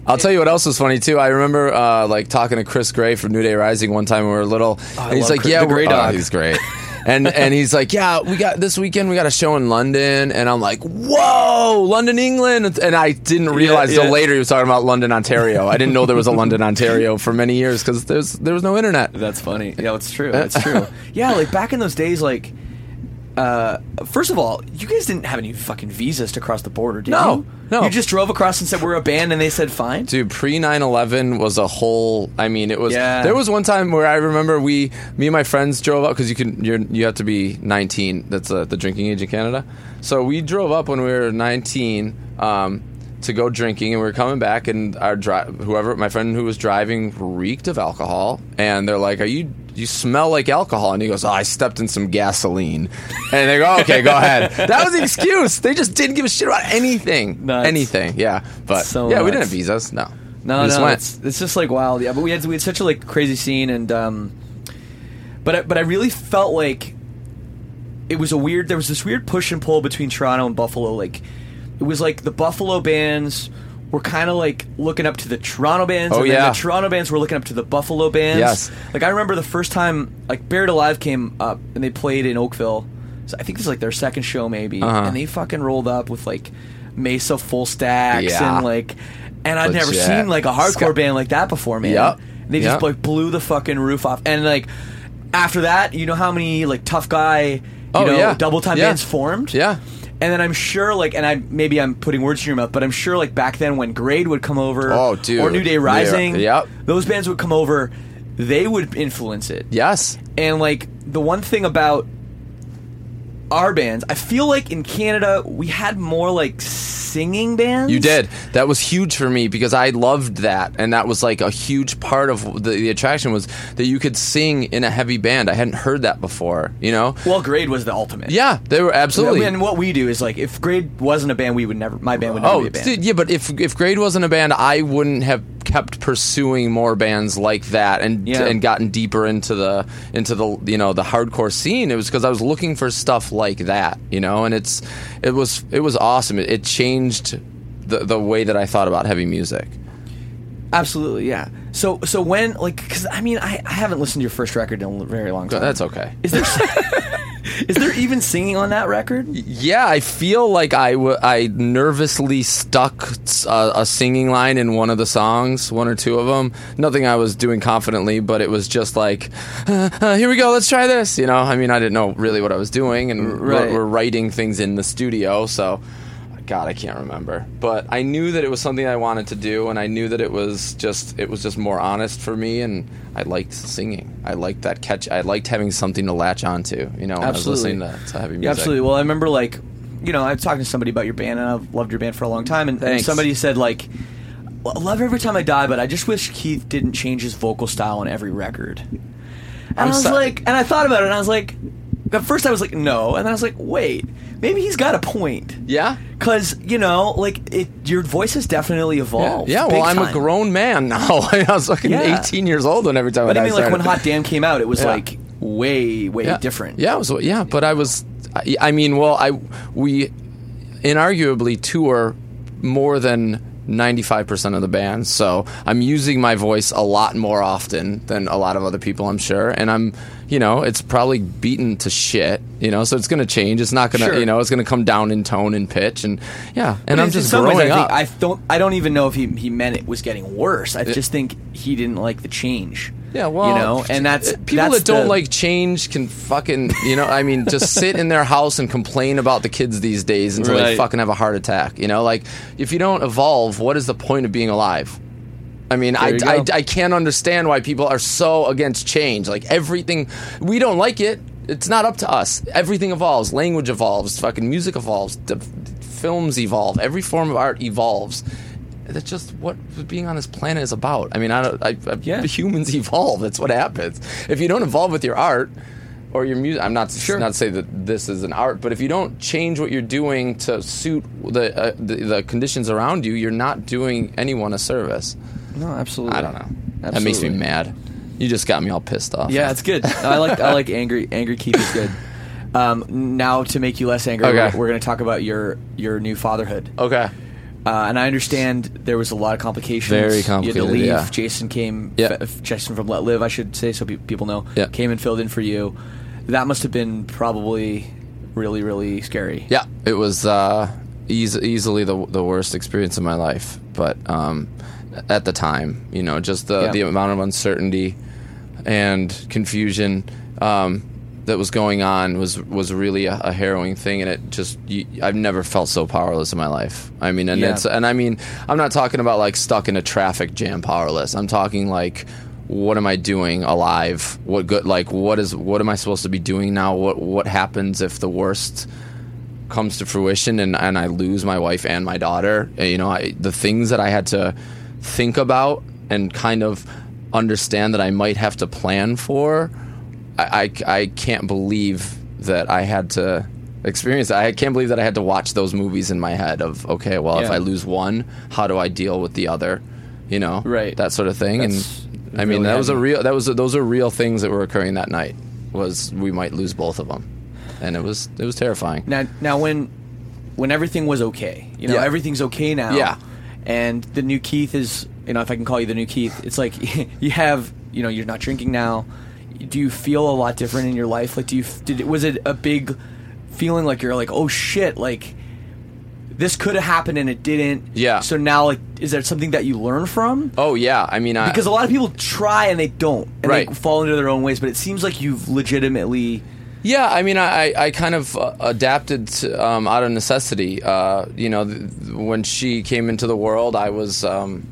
I'll tell you what else was funny too. I remember uh, like talking to Chris Gray from New Day Rising one time when we were little. I and he's like, Chris- "Yeah, we're oh, he's great." and and he's like, "Yeah, we got this weekend. We got a show in London." And I'm like, "Whoa, London, England!" And I didn't realize yeah. till later he was talking about London, Ontario. I didn't know there was a London, Ontario for many years because there's there was no internet. That's funny. Yeah, it's true. That's uh, true. yeah, like back in those days, like, uh, first of all, you guys didn't have any fucking visas to cross the border, did No, you? no. You just drove across and said we're a band, and they said fine. Dude, pre 9/11 was a whole. I mean, it was. Yeah. There was one time where I remember we, me and my friends drove up because you can, you're, you have to be 19. That's uh, the drinking age in Canada. So we drove up when we were 19 um, to go drinking, and we were coming back, and our dri- whoever my friend who was driving reeked of alcohol, and they're like, "Are you?" You smell like alcohol, and he goes, "Oh, I stepped in some gasoline," and they go, "Okay, go ahead." That was the excuse. They just didn't give a shit about anything, Nuts. anything. Yeah, but So yeah, we didn't have visas. No, No, we no, it's, it's just like wild. Yeah, but we had we had such a like crazy scene, and um, but I, but I really felt like it was a weird. There was this weird push and pull between Toronto and Buffalo. Like it was like the Buffalo bands were kind of like looking up to the Toronto bands. Oh, and yeah. the Toronto bands were looking up to the Buffalo bands. Yes. Like I remember the first time like Buried Alive came up and they played in Oakville. So I think this is like their second show maybe, Uh-huh. and they fucking rolled up with like Mesa full stacks Yeah. and like. And I'd never seen like a hardcore band like that before, man. Yep. And they just like blew the fucking roof off. And like after that, you know how many like tough guy, you Oh, know, yeah. double time Yeah. bands formed? Yeah. And then I'm sure like and I maybe I'm putting words in your mouth, but I'm sure like back then when Grade would come over Oh, dude. or New Day Yeah. Rising, Yep. those bands would come over, they would influence it. Yes. And like the one thing about our bands, I feel like in Canada we had more like singing bands. You did. That was huge for me because I loved that, and that was like a huge part of the, the attraction was that you could sing in a heavy band. I hadn't heard that before. You know? Well, Grade was the ultimate. Yeah, they were absolutely. And what we do is like, if Grade wasn't a band, we would never. My band would never Oh, be a oh, band. dude, yeah, but if if Grade wasn't a band, I wouldn't have kept pursuing more bands like that and Yeah. and gotten deeper into the into the you know the hardcore scene. It was because I was looking for stuff like that, you know, and it's it was it was awesome. It, it changed the the way that I thought about heavy music. Absolutely, yeah. So, so when like, because I mean, I, I haven't listened to your first record in a very long time. That's okay. Is there is there even singing on that record? Yeah, I feel like I, w- I nervously stuck a, a singing line in one of the songs, one or two of them. Nothing I was doing confidently, but it was just like, uh, uh, here we go, let's try this. You know, I mean, I didn't know really what I was doing, and Right. we're, we're writing things in the studio, so. God, I can't remember, but I knew that it was something I wanted to do, and I knew that it was just it was just more honest for me, and I liked singing. I liked that catch. I liked having something to latch onto. You know, when I was Absolutely. listening to, to heavy music. Yeah, absolutely. Well, I remember like, you know, I was talking to somebody about your band, and I've loved your band for a long time, and, and somebody said like, I love every time I die, but I just wish Keith didn't change his vocal style on every record. And i I'm was so- like, and I thought about it, and I was like, at first I was like, no, and then I was like, wait, maybe he's got a point. Yeah. Cause you know, like it, your voice has definitely evolved. yeah big well, I'm a grown man now. I was fucking Yeah. 18 years old when every time But I I mean, like when Hot Damn came out, it was Yeah. like way, way yeah. different. Yeah, it was, yeah, but I was. I, I mean, well, I we inarguably tour more than 95% of the band. So I'm using my voice a lot more often than a lot of other people, I'm sure. And I'm, you know, it's probably beaten to shit, you know, so it's going to change. It's not going to, Sure. you know, it's going to come down in tone and pitch. And yeah, and But I'm just ways, growing I up. think, I don't. I don't even know if he he meant it was getting worse. I just think he didn't like the change. Yeah, well, you know, and that's uh, people that's that don't the- like change can fucking, you know, I mean, just sit in their house and complain about the kids these days until they fucking have a heart attack. You know, like if you don't evolve, what is the point of being alive? I mean, I, I. I can't understand why people are so against change. Like everything, we don't like it. It's not up to us. Everything evolves. Language evolves. Fucking music evolves. The, films evolve. Every form of art evolves. that's just what being on this planet is about. I mean, I, don't, I, I Yeah. humans evolve. That's what happens. If you don't evolve with your art or your music, I'm not Sure. not to say that this is an art, but if you don't change what you're doing to suit the, uh, the the conditions around you, you're not doing anyone a service. No, absolutely. I don't know. That makes me mad. You just got me all pissed off. Yeah, it's good. I like I like angry angry Keith is good. Um, now to make you less angry, Okay. we're, we're going to talk about your your new fatherhood. Okay. Uh, and I understand there was a lot of complications. Very complicated. You had to leave. yeah. Jason came. Yeah. f- Jason from Let Live, I should say, so pe- people know. Yeah. Came and filled in for you. That must have been probably really, really scary. Yeah, it was uh, eas- easily the the worst experience of my life. But um, at the time, you know, just the Yeah. the amount of uncertainty and confusion um, that was going on was was really a, a harrowing thing, and it just you, I've never felt so powerless in my life. I mean, and Yeah. it's and I mean, I'm not talking about like stuck in a traffic jam powerless. I'm talking like. What am I doing alive? What good? Like, what is? What am I supposed to be doing now? What What happens if the worst comes to fruition and, and I lose my wife and my daughter, you know, I, the things that I had to think about and kind of understand that I might have to plan for, I, I, I can't believe that I had to experience that. I can't believe that I had to watch those movies in my head of, okay, well, if I lose one, how do I deal with the other? You know, Right. That sort of thing. That's and I mean, really that was a real, that was, those are real things that were occurring that night was we might lose both of them. And it was, it was terrifying. Now, now when when everything was okay, you know, Yeah. everything's okay now. Yeah. And the new Keith is, you know, if I can call you the new Keith, it's like you have, you know, you're not drinking now. Do you feel a lot different in your life? Like, do you did it was it a big feeling like you're like, oh shit, like this could have happened and it didn't. Yeah. So now, like, is there something that you learn from? Oh yeah, I mean, I, Because a lot of people try and they don't, and they Right. fall into their own ways. But it seems like you've legitimately. Yeah, I mean, I, I kind of uh, adapted to, um, out of necessity. Uh, you know, th- when she came into the world, I was, um,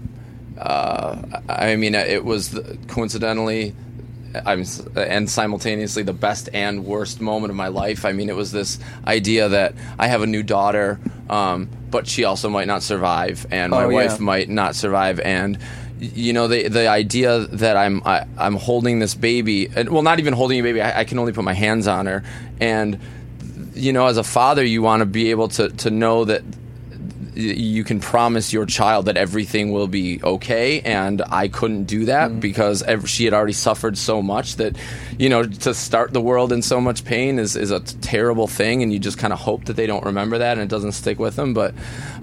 uh, I mean, it was the- coincidentally. I'm, and simultaneously the best and worst moment of my life. I mean, it was this idea that I have a new daughter, um, but she also might not survive, and my Oh, yeah. wife might not survive, and you know the the idea that I'm I, I'm holding this baby, and, well, not even holding a baby. I, I can only put my hands on her, and you know, as a father, you want to be able to to know that you can promise your child that everything will be okay and i couldn't do that Mm. because ev- she had already suffered so much that you know to start the world in so much pain is, is a terrible thing and you just kind of hope that they don't remember that and it doesn't stick with them but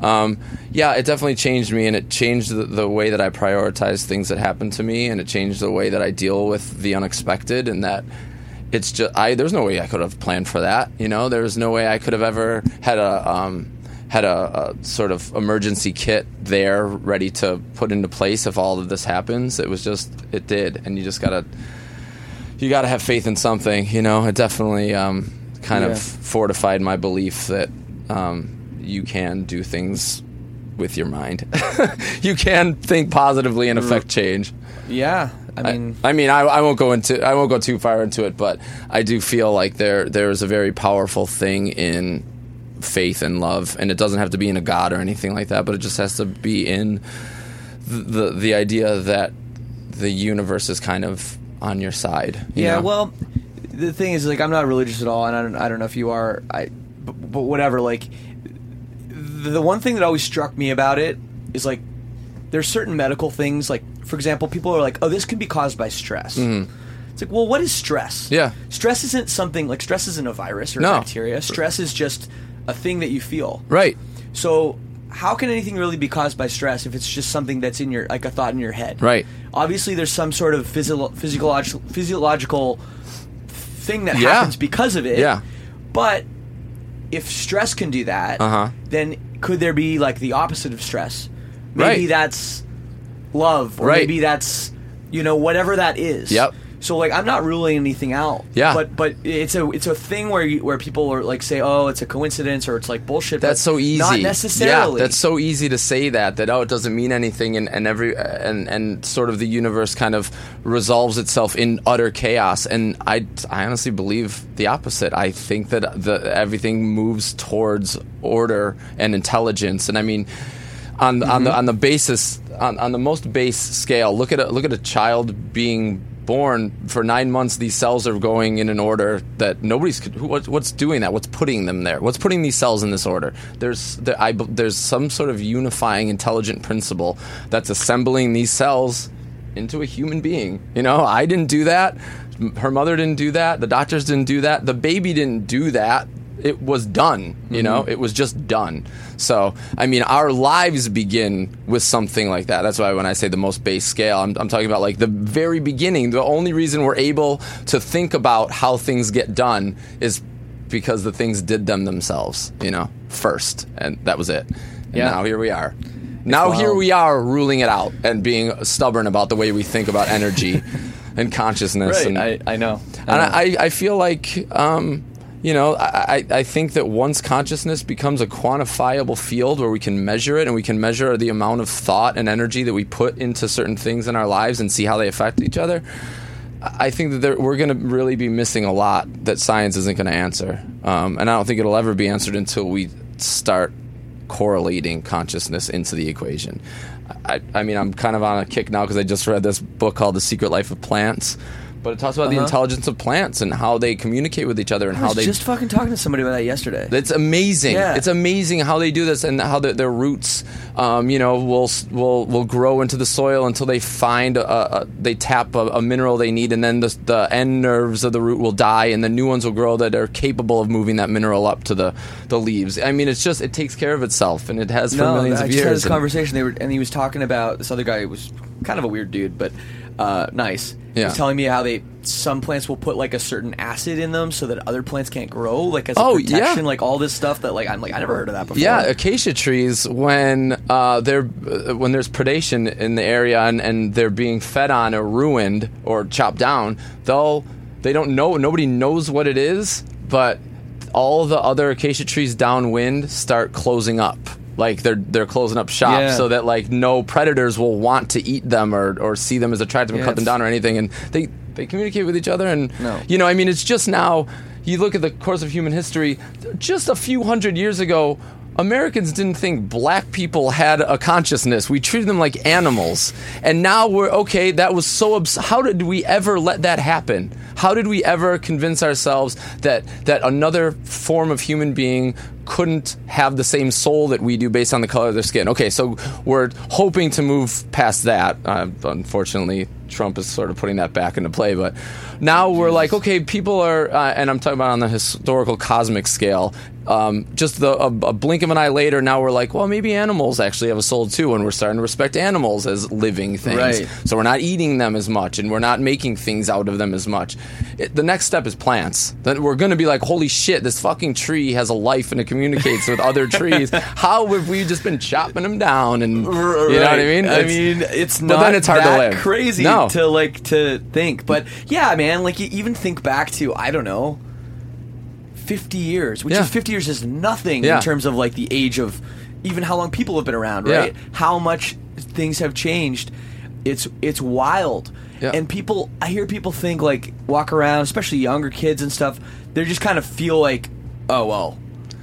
um, yeah it definitely changed me and it changed the, the way that i prioritize things that happen to me and it changed the way that i deal with the unexpected and that it's just I there's no way I could have planned for that. You know, there's no way I could have ever had a um, had a, a sort of emergency kit there ready to put into place if all of this happens. It was just it did, and you just gotta you gotta have faith in something. You know, it definitely um, kind Yeah. of fortified my belief that um, you can do things with your mind. you can think positively and affect change. Yeah, I mean, I, I mean, I, I won't go into I won't go too far into it, but I do feel like there there is a very powerful thing in faith and love, and it doesn't have to be in a god or anything like that, but it just has to be in the the, the idea that the universe is kind of on your side. you Yeah, know? well, the thing is, like, I'm not religious at all, and I don't, I don't know if you are. I, but, but whatever. Like, the, one thing that always struck me about it is like, there's certain medical things. Like, for example, people are like, "Oh, this can be caused by stress." It's like, well, what is stress? Mm-hmm. Yeah. stress isn't something like stress isn't a virus or No. a bacteria. Stress is just a thing that you feel. right. So how can anything really be caused by stress if it's just something that's in your like a thought in your head? Right. Obviously, there's some sort of physio- physiological physiological thing that Yeah. happens because of it. Yeah. But if stress can do that, Uh-huh. then could there be like the opposite of stress? Maybe Right. that's love, or Right. maybe that's you know whatever that is. Yep. So like I'm not ruling anything out. Yeah. But but it's a it's a thing where you, where people are like say oh it's a coincidence or it's like bullshit. That's so easy. Not necessarily. Yeah, that's so easy to say that that oh it doesn't mean anything and, and every and and sort of the universe kind of resolves itself in utter chaos and I I honestly believe the opposite. I think that the everything moves towards order and intelligence and I mean on on Mm-hmm. the on the basis on, on the most base scale. Look at a, look at a child being born for nine months. These cells are going in an order that nobody's who, what, what's doing that. What's putting them there? What's putting these cells in this order? There's there, I, there's some sort of unifying intelligent principle that's assembling these cells into a human being. You know, I didn't do that. Her mother didn't do that. The doctors didn't do that. The baby didn't do that. It was done. You know, Mm-hmm. it was just done. So, I mean, our lives begin with something like that. That's why when I say the most base scale, I'm, I'm talking about like the very beginning. The only reason we're able to think about how things get done is because the things did them themselves, you know, first. And that was it. And Yeah. now here we are. Now here we are ruling it out and being stubborn about the way we think about energy and consciousness. Right. And, I, I know. and I, I feel like, um, you know, I, I think that once consciousness becomes a quantifiable field where we can measure it and we can measure the amount of thought and energy that we put into certain things in our lives and see how they affect each other, I think that there, we're going to really be missing a lot that science isn't going to answer. Um, and I don't think it'll ever be answered until we start correlating consciousness into the equation. I, I mean, I'm kind of on a kick now because I just read this book called The Secret Life of Plants. But it talks about the Uh-huh. intelligence of plants and how they communicate with each other and I how they just fucking talking to somebody about that yesterday. it's amazing. Yeah. It's amazing how they do this and how the, their roots, um, you know, will will will grow into the soil until they find a, a they tap a, a mineral they need, and then the, the end nerves of the root will die, and the new ones will grow that are capable of moving that mineral up to the the leaves. I mean, it's just it takes care of itself, and it has for no, millions I of just had years. this conversation. They were, and he was talking about this other guy who was kind of a weird dude, but uh, nice. Yeah. was telling me how they some plants will put like a certain acid in them so that other plants can't grow, like as a Oh, yeah. protection, like all this stuff that like I'm like I never heard of that before. Yeah, acacia trees when uh, they're uh, when there's predation in the area and, and they're being fed on or ruined or chopped down, they'll they don't know nobody knows what it is, but all the other acacia trees downwind start closing up. Like they're they're closing up shop Yeah. so that like no predators will want to eat them or, or see them as attractive and Yeah, cut them down or anything and they they communicate with each other and No. you know I mean it's just now you look at the course of human history just a few hundred years ago Americans didn't think black people had a consciousness. We treated them like animals. And now we're okay, that was so abs- how did we ever let that happen? How did we ever convince ourselves that that another form of human being couldn't have the same soul that we do based on the color of their skin? Okay, so we're hoping to move past that. Uh, unfortunately, Trump is sort of putting that back into play, but now we're like, okay, people are, uh, and I'm talking about on the historical cosmic scale. Um, just the, a, a blink of an eye later, now we're like, well, maybe animals actually have a soul too, and we're starting to respect animals as living things. Right. So we're not eating them as much, and we're not making things out of them as much. It, the next step is plants. Then we're going to be like, holy shit, this fucking tree has a life and it communicates with other trees. How have we just been chopping them down? And you know what I mean? I It's- mean, it's not then it's hard to that live. crazy No. to like to think. But yeah, man, like you even think back to I don't know, fifty years, which Yeah. is fifty years is nothing Yeah. in terms of like the age of even how long people have been around, Yeah. right? How much things have changed. It's it's wild. Yeah. And people, I hear people think like walk around, especially younger kids and stuff. They just kind of feel like, oh well,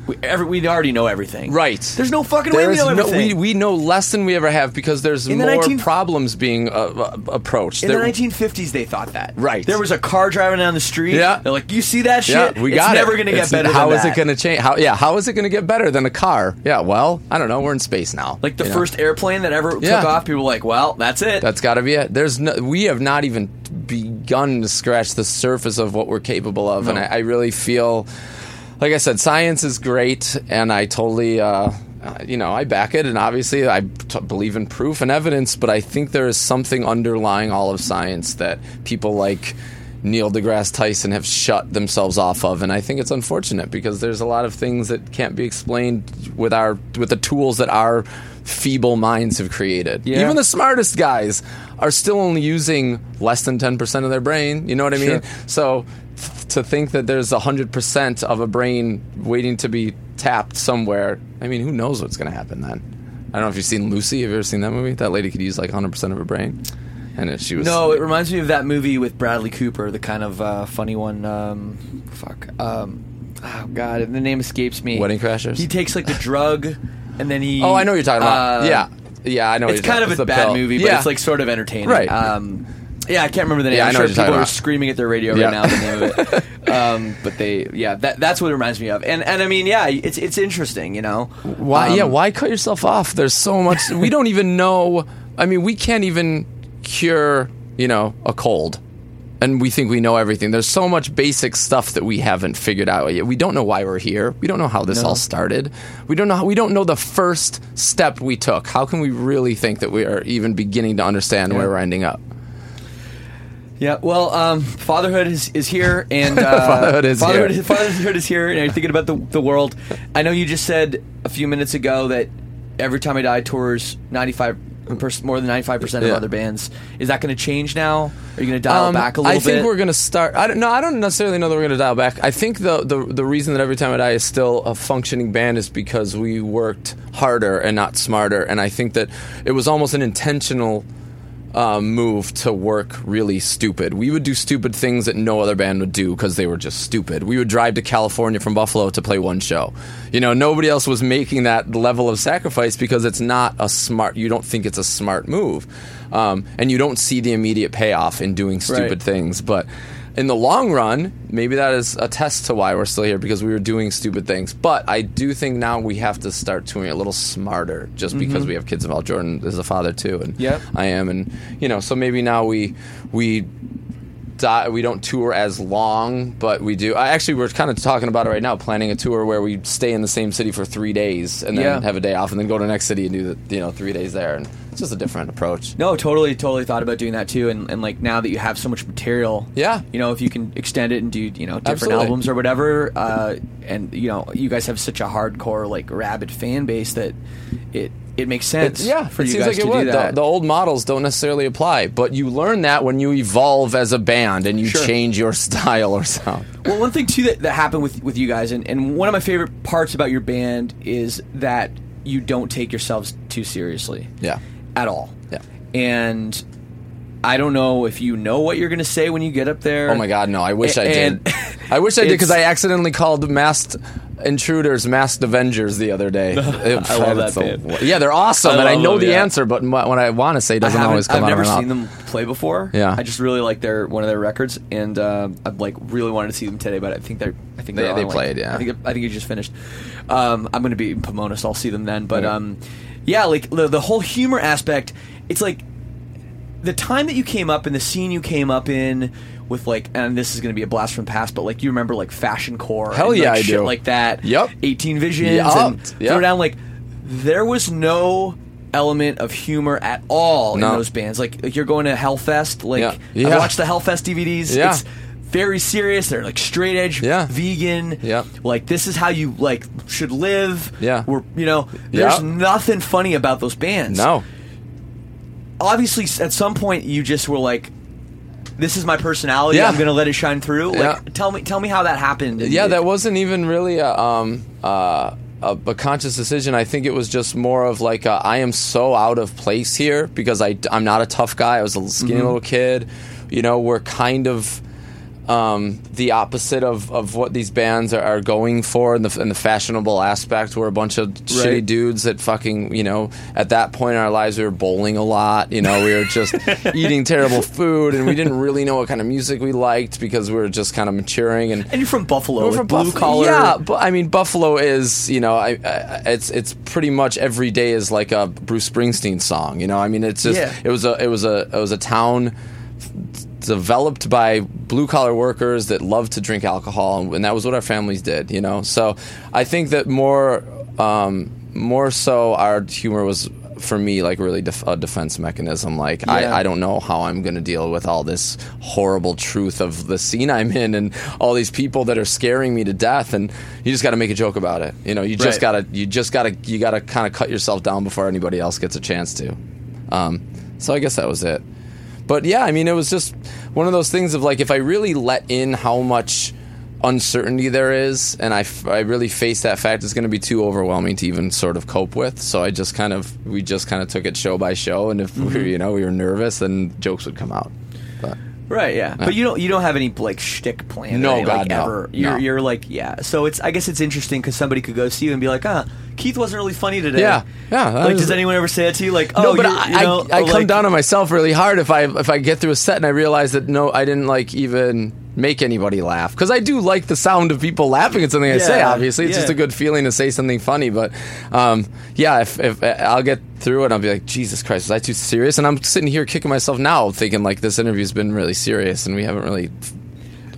we, every, we already know everything. Right. There's no fucking way we know no, everything. we, we know less than we ever have because there's In the more 19 problems being uh, uh, approached. In There- the 1950s, they thought that. Right. There was a car driving down the street. Yeah. They're like, "You see that shit? Yeah, we it's got never going to get better. How is it going to change? How yeah? How is it going to get better than a car? Yeah, well, I don't know. We're in space now. Like the you know? first airplane that ever Yeah. took off, people were like, "Well, that's it." That's got to be it. There's no, we have not even begun to scratch the surface of what we're capable of, and I, I really feel, like I said, science is great, and I totally, uh, uh, you know, I back it, and obviously I t- believe in proof and evidence, but I think there is something underlying all of science that people like. Neil deGrasse Tyson have shut themselves off of, and I think it's unfortunate because there's a lot of things that can't be explained with our with the tools that our feeble minds have created. Yeah. Even the smartest guys are still only using less than 10% of their brain. You know what I mean? Sure. So f- to think that there's 100% of a brain waiting to be tapped somewhere, I mean, who knows what's going to happen then? I don't know if you've seen Lucy. Have you ever seen that movie? That lady could use like 100% of her brain. And it, she was. no, it reminds me of that movie with Bradley Cooper, the kind of uh, funny one. Um, fuck. Um, oh God, the name escapes me. Wedding Crashers? He takes like the drug. and then he. Oh, I know what you're talking about. uh, yeah, yeah, I know. It's kind of a bad pill. movie, but yeah. it's like sort of entertaining. Right. Um, yeah, I can't remember the name. Yeah, I I'm know sure what you're people are about. screaming at their radio Yeah. right now the name of it. um, but they, yeah, that, that's what it reminds me of. And and I mean, yeah, it's it's interesting, you know. Why? Um, yeah. Why cut yourself off? There's so much. we don't even know. I mean, we can't even cure, you know, a cold, and we think we know everything. There's so much basic stuff that we haven't figured out yet. We don't know why we're here. We don't know how this all started. We don't know. How, we don't know the first step we took. How can we really think that we are even beginning to understand where we're ending up? Yeah, well, um, fatherhood is, is here, and uh, Fatherhood is fatherhood, here. Fatherhood is here, and you're thinking about the, the world. I know you just said a few minutes ago that every time I die tours ninety five more than ninety five percent of Yeah. other bands. Is that going to change now? Are you going to dial Um, back a little bit? I think bit? we're going to start. I don't know. I don't necessarily know that we're going to dial back. I think the, the the reason that every time I die is still a functioning band is because we worked harder and not smarter. And I think that it was almost an intentional um, move to work really stupid. We would do stupid things that no other band would do because they were just stupid. We would drive to California from Buffalo to play one show. You know, nobody else was making that level of sacrifice because it's not a smart. You don't think it's a smart move, um, and you don't see the immediate payoff in doing stupid Right. things. But in the long run, maybe that is a test to why we're still here because we were doing stupid things. But I do think now we have to start doing it a little smarter just because mm-hmm. we have kids involved. Jordan is a father too, and Yep. I am, and you know, so maybe now we we di- we don't tour as long, but we do. I actually we're kind of talking about it right now, planning a tour where we stay in the same city for three days and then Yeah. have a day off, and then go to the next city and do the you know three days there, and it's just a different approach. No, totally, totally thought about doing that too. And, and like now that you have so much material, Yeah. you know, if you can extend it and do you know different Absolutely. albums or whatever, uh, and you know, you guys have such a hardcore like rabid fan base that it it makes sense. It's- yeah, for it you seems guys like it to would. do The, that. the old models don't necessarily apply, but you learn that when you evolve as a band and you Sure. change your style or sound. Well, one thing too that, that happened with with you guys, and, and one of my favorite parts about your band is that you don't take yourselves too seriously. Yeah. At all. Yeah. And I don't know if you know what you're going to say when you get up there. Oh my God, no! I wish I did. I wish I did because I accidentally called masked intruders masked Avengers the other day. I love that band. Yeah, they're awesome, I and I know them, the yeah. answer, but m- what I want to say doesn't always come I've out never of my seen them play before. Yeah. I just really like their one of their records, and uh, I've like really wanted to see them today, but I think they're I think They- they on, like- played, yeah. I think I think it just finished. Um, I'm going to be in Pomona, so I'll see them then. But Yeah. um, yeah, like the, the whole humor aspect, it's like the time that you came up and the scene you came up in with like, and this is going to be a blast from the past, but like you remember like Fashion Core, Hell and, yeah, like, I shit do. like that. Yep. 18 Visions, Yup, and yep. Throwdown like there was no element of humor at all No. in those bands. Like, like you're going to Hellfest. Like Yeah. I Yeah. watched the Hellfest DVDs. Yeah. It's very serious. They're like straight edge, Yeah. vegan. Yeah. Like this is how you like should live. Yeah. We're you know there's Yeah. nothing funny about those bands. No, Obviously, at some point you just were like. This is my personality. Yeah. I'm gonna let it shine through. Like, Yeah. tell me, tell me how that happened. Yeah, that wasn't even really a, um, uh, a, a conscious decision. I think it was just more of like a, I am so out of place here because I I'm not a tough guy. I was a skinny Mm-hmm. little kid. You know, we're kind of um, the opposite of, of what these bands are, are going for and the, in the fashionable aspect. We're a bunch of shitty dudes that fucking, you know, at that point in our lives, we were bowling a lot. You know, we were just eating terrible food and we didn't really know what kind of music we liked because we were just kind of maturing. And And you're from Buffalo, we're from blue Buffalo. collar. Yeah, but I mean, Buffalo is you know, I, I, it's it's pretty much every day is like a Bruce Springsteen song. You know, I mean, it's just Yeah. it was a it was a it was a town developed by blue collar workers that love to drink alcohol, and that was what our families did. You know, so I think that more um, more so our humor was. For me, like really def- a defense mechanism. Like Yeah. I, I don't know how I'm going to deal with all this horrible truth of the scene I'm in and all these people that are scaring me to death. And you just got to make a joke about it. You know, you just Right. gotta, you just gotta, you gotta kind of cut yourself down before anybody else gets a chance to. Um, so I guess that was it. But yeah, I mean, it was just one of those things of like, if I really let in how much uncertainty there is, and I, f- I really face that fact, it's going to be too overwhelming to even sort of cope with. So I just kind of, we just kind of took it show by show, and if we, were, you know, we were nervous, then jokes would come out. But Right, yeah. But you don't you don't have any like shtick plan. No, any, like, God, no. ever. You're No. you're like yeah. So it's I guess it's interesting because somebody could go see you and be like, ah, Keith wasn't really funny today. Yeah, yeah, Like, does anyone ever say that to you? Like, oh, no, but I, you know, I, I come like- down on myself really hard if I if I get through a set and I realize that no, I didn't like even make anybody laugh because I do like the sound of people laughing at something I say. Obviously, it's just a good feeling to say something funny. But um, yeah, if, if I'll get through it, I'll be like, Jesus Christ, was I too serious? And I'm sitting here kicking myself now, thinking like this interview's been really serious and we haven't really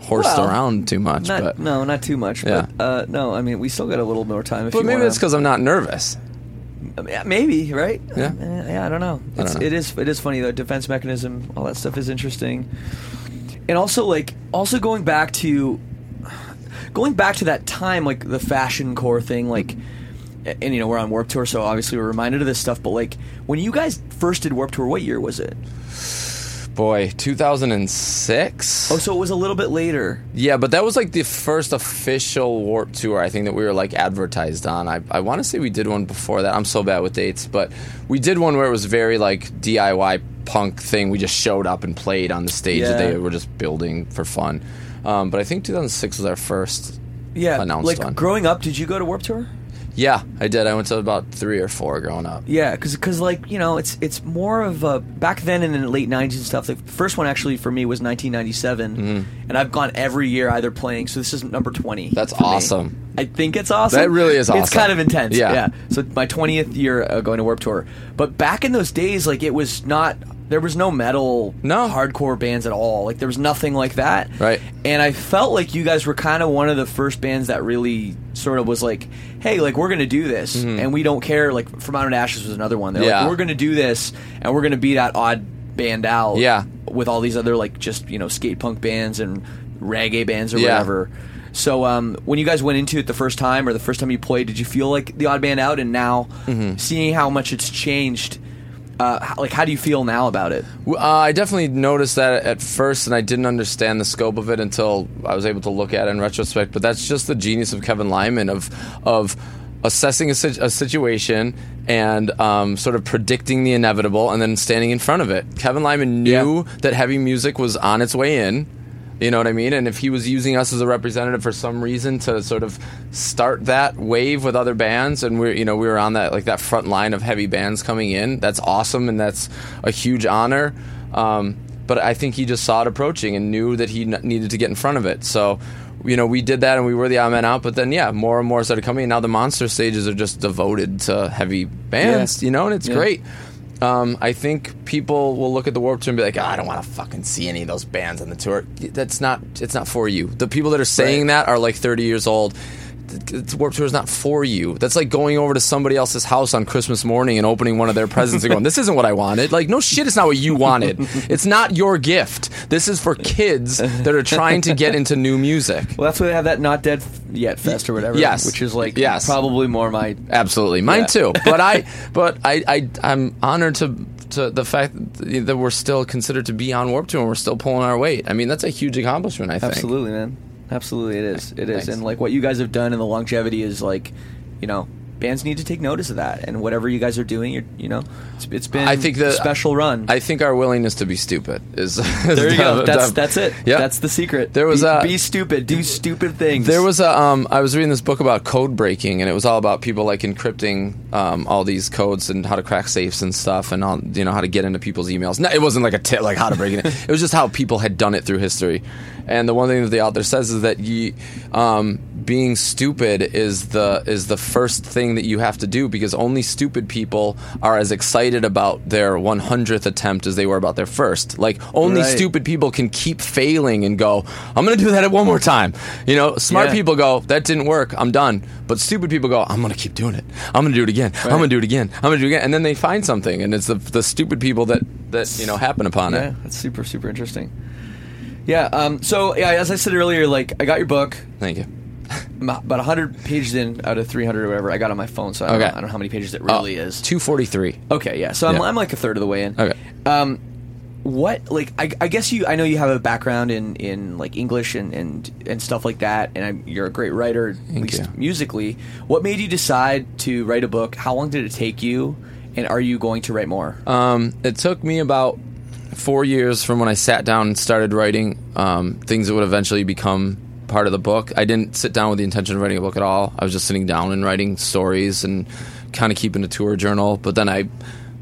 horsed Well, around too much. Not, but no, not too much. Yeah. But uh, no, I mean, we still got a little more time. If but maybe wanna, it's because I'm not nervous. Maybe right. Yeah. Uh, yeah. I don't know. I don't know. It is. It is funny though. Defense mechanism, all that stuff is interesting, and also like also going back to going back to that time, like the fashion core thing, like. And you know we're on Warped Tour, so obviously we're reminded of this stuff. But like when you guys first did Warped Tour, what year was it? Boy, 2006. Oh, so it was a little bit later. Yeah, but that was like the first official Warped Tour I think that we were like advertised on. I, I want to say we did one before that. I'm so bad with dates, but we did one where it was very like DIY punk thing. We just showed up and played on the stage that they were just building for fun. Um, but I think 2006 was our first. Yeah, Announced like one. growing up, did you go to Warped Tour? Yeah, I did. I went to about three or four growing up. Yeah, because cause like you know, it's it's more of a back then in the late '90s and stuff. The first one actually for me was 1997, and I've gone every year either playing. So this is number 20. Mm-hmm. That's for me. awesome. I think it's awesome. That really is awesome. It's kind of intense. Yeah. Yeah. So my 20th year uh, going to Warped Tour, but back in those days, like it was not. There was no metal, No. hardcore bands at all. Like there was nothing like that. Right. And I felt like you guys were kind of one of the first bands that really sort of was like, hey, like we're gonna do this, and we don't care. Like From Autumn to Ashes was another one. They're Mm-hmm. Yeah. like, we're gonna do this, and we're gonna be that odd band out. Yeah. With all these other like just you know skate punk bands and reggae bands or Yeah. whatever. So um, when you guys went into it the first time or the first time you played, did you feel like the odd band out? And now Mm-hmm. seeing how much it's changed, uh, like how do you feel now about it? Uh, I definitely noticed that at first, and I didn't understand the scope of it until I was able to look at it in retrospect. But that's just the genius of Kevin Lyman of of assessing a, a situation and um, sort of predicting the inevitable, and then standing in front of it. Kevin Lyman knew Yeah. that heavy music was on its way in. You know what I mean? And if he was using us as a representative for some reason to sort of start that wave with other bands, and we're you know we were on that like that front line of heavy bands coming in, that's awesome and that's a huge honor. Um, but I think he just saw it approaching and knew that he n- needed to get in front of it. So. You know, we did that and we were the odd man out, but then yeah, more and more started coming. And now the monster stages are just devoted to heavy bands, Yeah. you know, and it's Yeah. great. Um, I think people will look at the Warped Tour and be like, "Ah, "I don't want to fucking see any of those bands on the tour." That's not. It's not for you. The people that are saying Right. that are like 30 years old. Warped Tour is not for you. That's like going over to somebody else's house on Christmas morning and opening one of their presents and going, "This isn't what I wanted." Like, no shit, it's not what you wanted. it's not your gift. This is for kids that are trying to get into new music. Well, that's why they have that Not Dead Yet Fest or whatever. Yes. which is like Yes. probably more my Absolutely, mine Yeah. too. But I, but I, I, I'm honored to to the fact that we're still considered to be on Warped Tour and we're still pulling our weight. I mean, that's a huge accomplishment. I think. Absolutely, man. Absolutely, it is. It is, Thanks. and like what you guys have done and the longevity is like, you know, bands need to take notice of that. And whatever you guys are doing, you're, you know, it's, it's been I think the a special run. I think our willingness to be stupid is. there you go. That's that's it. Yeah. that's the secret. There was be, a- be stupid, do stupid things. There was a um, I was reading this book about code breaking, and it was all about people like encrypting um, all these codes and how to crack safes and stuff, and all, you know how to get into people's emails. No, it wasn't like a tip like how to break it. It was just how people had done it through history. And the one thing that the author says is that you, um, being stupid is the is the first thing that you have to do because only stupid people are as excited about their 100th attempt as they were about their first. Like only Right. stupid people can keep failing and go, I'm going to do that at one more time. You know, smart Yeah. people go, that didn't work, I'm done. But stupid people go, I'm going to keep doing it. I'm going to do it again. I'm going to do it again. I'm going to do it again. And then they find something, and it's the, the stupid people that, that you know happen upon yeah, it. that's super super interesting. Yeah. Um. So yeah, as I said earlier, like I got your book. Thank you. I'm about 100 pages in out of 300 or whatever. I got on my phone, so I don't, Okay. know, I don't know how many pages it really is. 243. Okay, yeah. So I'm, Yeah. I'm like a third of the way in. Okay. Um, what like I, I guess you I know you have a background in, in like English and, and, and stuff like that, and I'm, you're a great writer, at Thank least you. musically. What made you decide to write a book? How long did it take you? And are you going to write more? Um, it took me about four years from when I sat down and started writing um, things that would eventually become part of the book. I didn't sit down with the intention of writing a book at all. I was just sitting down and writing stories and kind of keeping a tour journal. But then I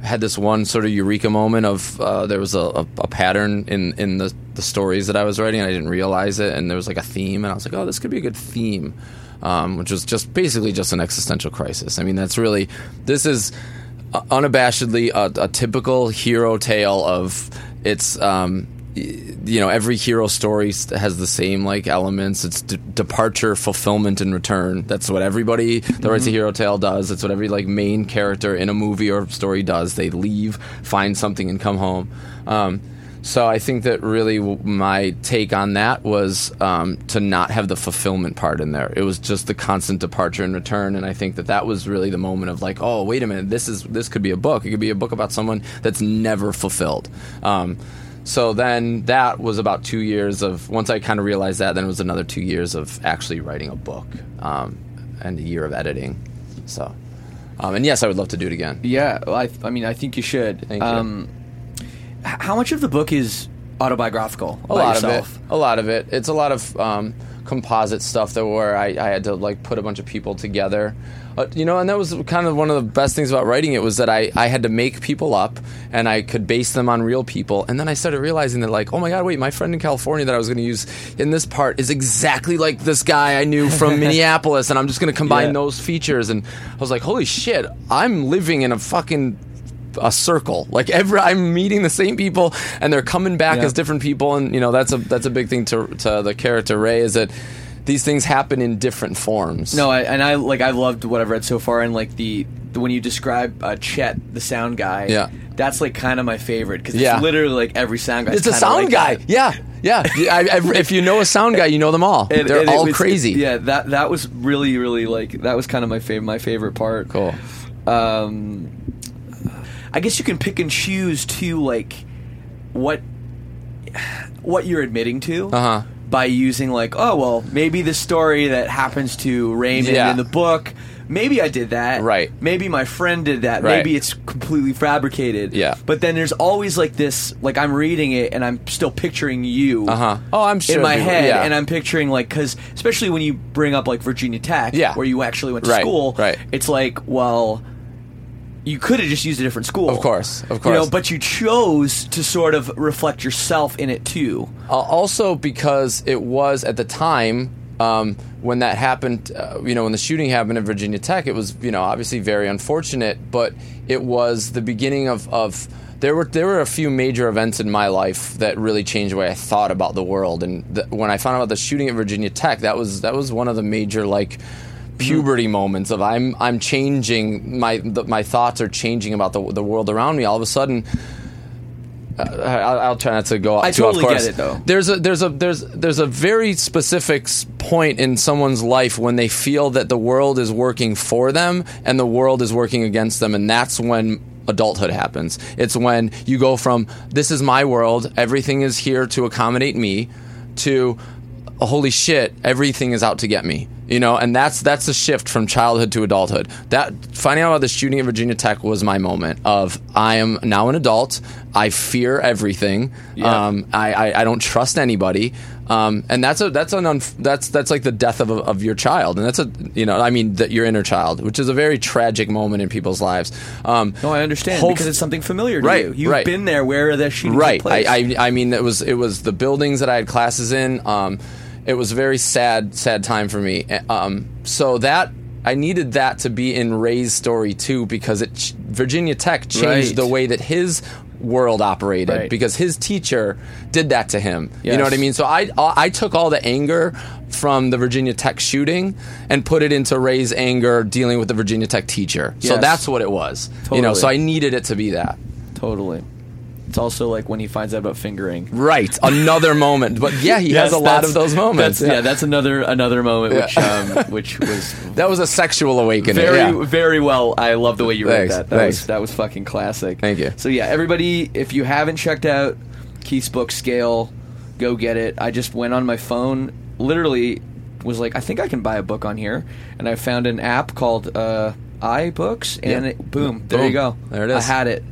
had this one sort of eureka moment of uh, there was a, a, a pattern in in the, the stories that I was writing. And I didn't realize it, and there was like a theme, and I was like, oh, this could be a good theme. Um, which was just basically just an existential crisis. I mean, that's really this is unabashedly a, a typical hero tale of it's um, you know every hero story has the same like elements. It's d- departure fulfillment and return. That's what everybody that writes a hero tale does. It's what every like main character in a movie or story does. They leave find something and come home. Um, so I think that really my take on that was um, to not have the fulfillment part in there. It was just the constant departure and return, and I think that that was really the moment of like, oh, wait a minute, this is this could be a book. It could be a book about someone that's never fulfilled. Um, so then that was about two years of once I kind of realized that. Then it was another two years of actually writing a book um, and a year of editing. So, um, and yes, I would love to do it again. Yeah, well, I, I mean, I think you should. Thank you. How much of the book is autobiographical? a lot yourself? of it. A lot of it. It's a lot of um, composite stuff that where I, I had to like put a bunch of people together. Uh, you know, and that was kind of one of the best things about writing it was that I, I had to make people up and I could base them on real people. And then I started realizing that like, oh my god, wait, my friend in California that I was going to use in this part is exactly like this guy I knew from Minneapolis, and I'm just going to combine Yeah. those features. And I was like, holy shit, I'm living in a fucking a circle. Like every, I'm meeting the same people, and they're coming back Yeah. as different people. And you know, that's a that's a big thing to to the character Ray is that these things happen in different forms. No, I, and I like I loved what I've read so far, and like the, the when you describe uh, Chet, the sound guy, Yeah. that's like kind of my favorite because it's Yeah. literally like every sound guy. it's a sound guy. Yeah, yeah. Yeah, I, I, if you know a sound guy, you know them all. And- They're and all was- crazy. Yeah, that that was really really like that was kind of my favorite my favorite part. Cool. Um, I guess you can pick and choose to like what what you're admitting to. Uh huh. by using like, oh well, maybe the story that happens to Raymond Yeah. in the book, maybe I did that. Right. Maybe my friend did that. Right. Maybe it's completely fabricated. Yeah. But then there's always like this, like I'm reading it and I'm still picturing you. Uh huh. Oh, I'm sure. In my head, yeah. and I'm picturing like, because especially when you bring up like Virginia Tech, Yeah. where you actually went to Right, school, right. It's like, well, you could have just used a different school, Of course, of you know, course. but you chose to sort of reflect yourself in it too. Uh, also because it was at the time um, when that happened, uh, you know, when the shooting happened at Virginia Tech, it was, you know, obviously very unfortunate, but it was the beginning of, of there were there were a few major events in my life that really changed the way I thought about the world. And th- when I found out about the shooting at Virginia Tech, that was that was one of the major like puberty moments of I'm I'm changing my the, my thoughts are changing about the the world around me. All of a sudden, uh, I'll, I'll try not to go. I totally get course. it, though. There's a there's a there's there's a very specific point in someone's life when they feel that the world is working for them and the world is working against them, and that's when adulthood happens. It's when you go from this is my world, everything is here to accommodate me, to holy shit, everything is out to get me. You know, and that's that's the shift from childhood to adulthood. That finding out about the shooting at Virginia Tech was my moment of I am now an adult. I fear everything. Yeah. Um, I, I, I don't trust anybody. Um, and that's a that's an unf- that's that's like the death of, a, of your child, and that's a you know I mean that your inner child, which is a very tragic moment in people's lives. Um, No, I understand hope- because it's something familiar to Right, you. You've right. been there where that shooting right. I, I, I mean it was it was the buildings that i had classes in um, it was a very sad sad time for me. Um, so that i needed that to be in ray's story too because it virginia tech changed Right. the way that his world operated Right. because his teacher did that to him. You know what i mean? So i i took all the anger from the virginia tech shooting and put it into ray's anger dealing with the virginia tech teacher. So that's what it was. You know so i needed it to be that. Totally. It's also like when he finds out about fingering. Right, another moment. But yeah, he has a lot of those moments. That's, yeah. that's another another moment which Yeah. um, which was that was a sexual awakening. very yeah. very well. I love the way you read Thanks, that. That thanks. was that was fucking classic. Thank you. So yeah, everybody, if you haven't checked out Keith's book Scale, go get it. I just went on my phone, literally was like, I think I can buy a book on here, and I found an app called uh, iBooks, and Yeah. it, boom, there you go. There it is. I had it.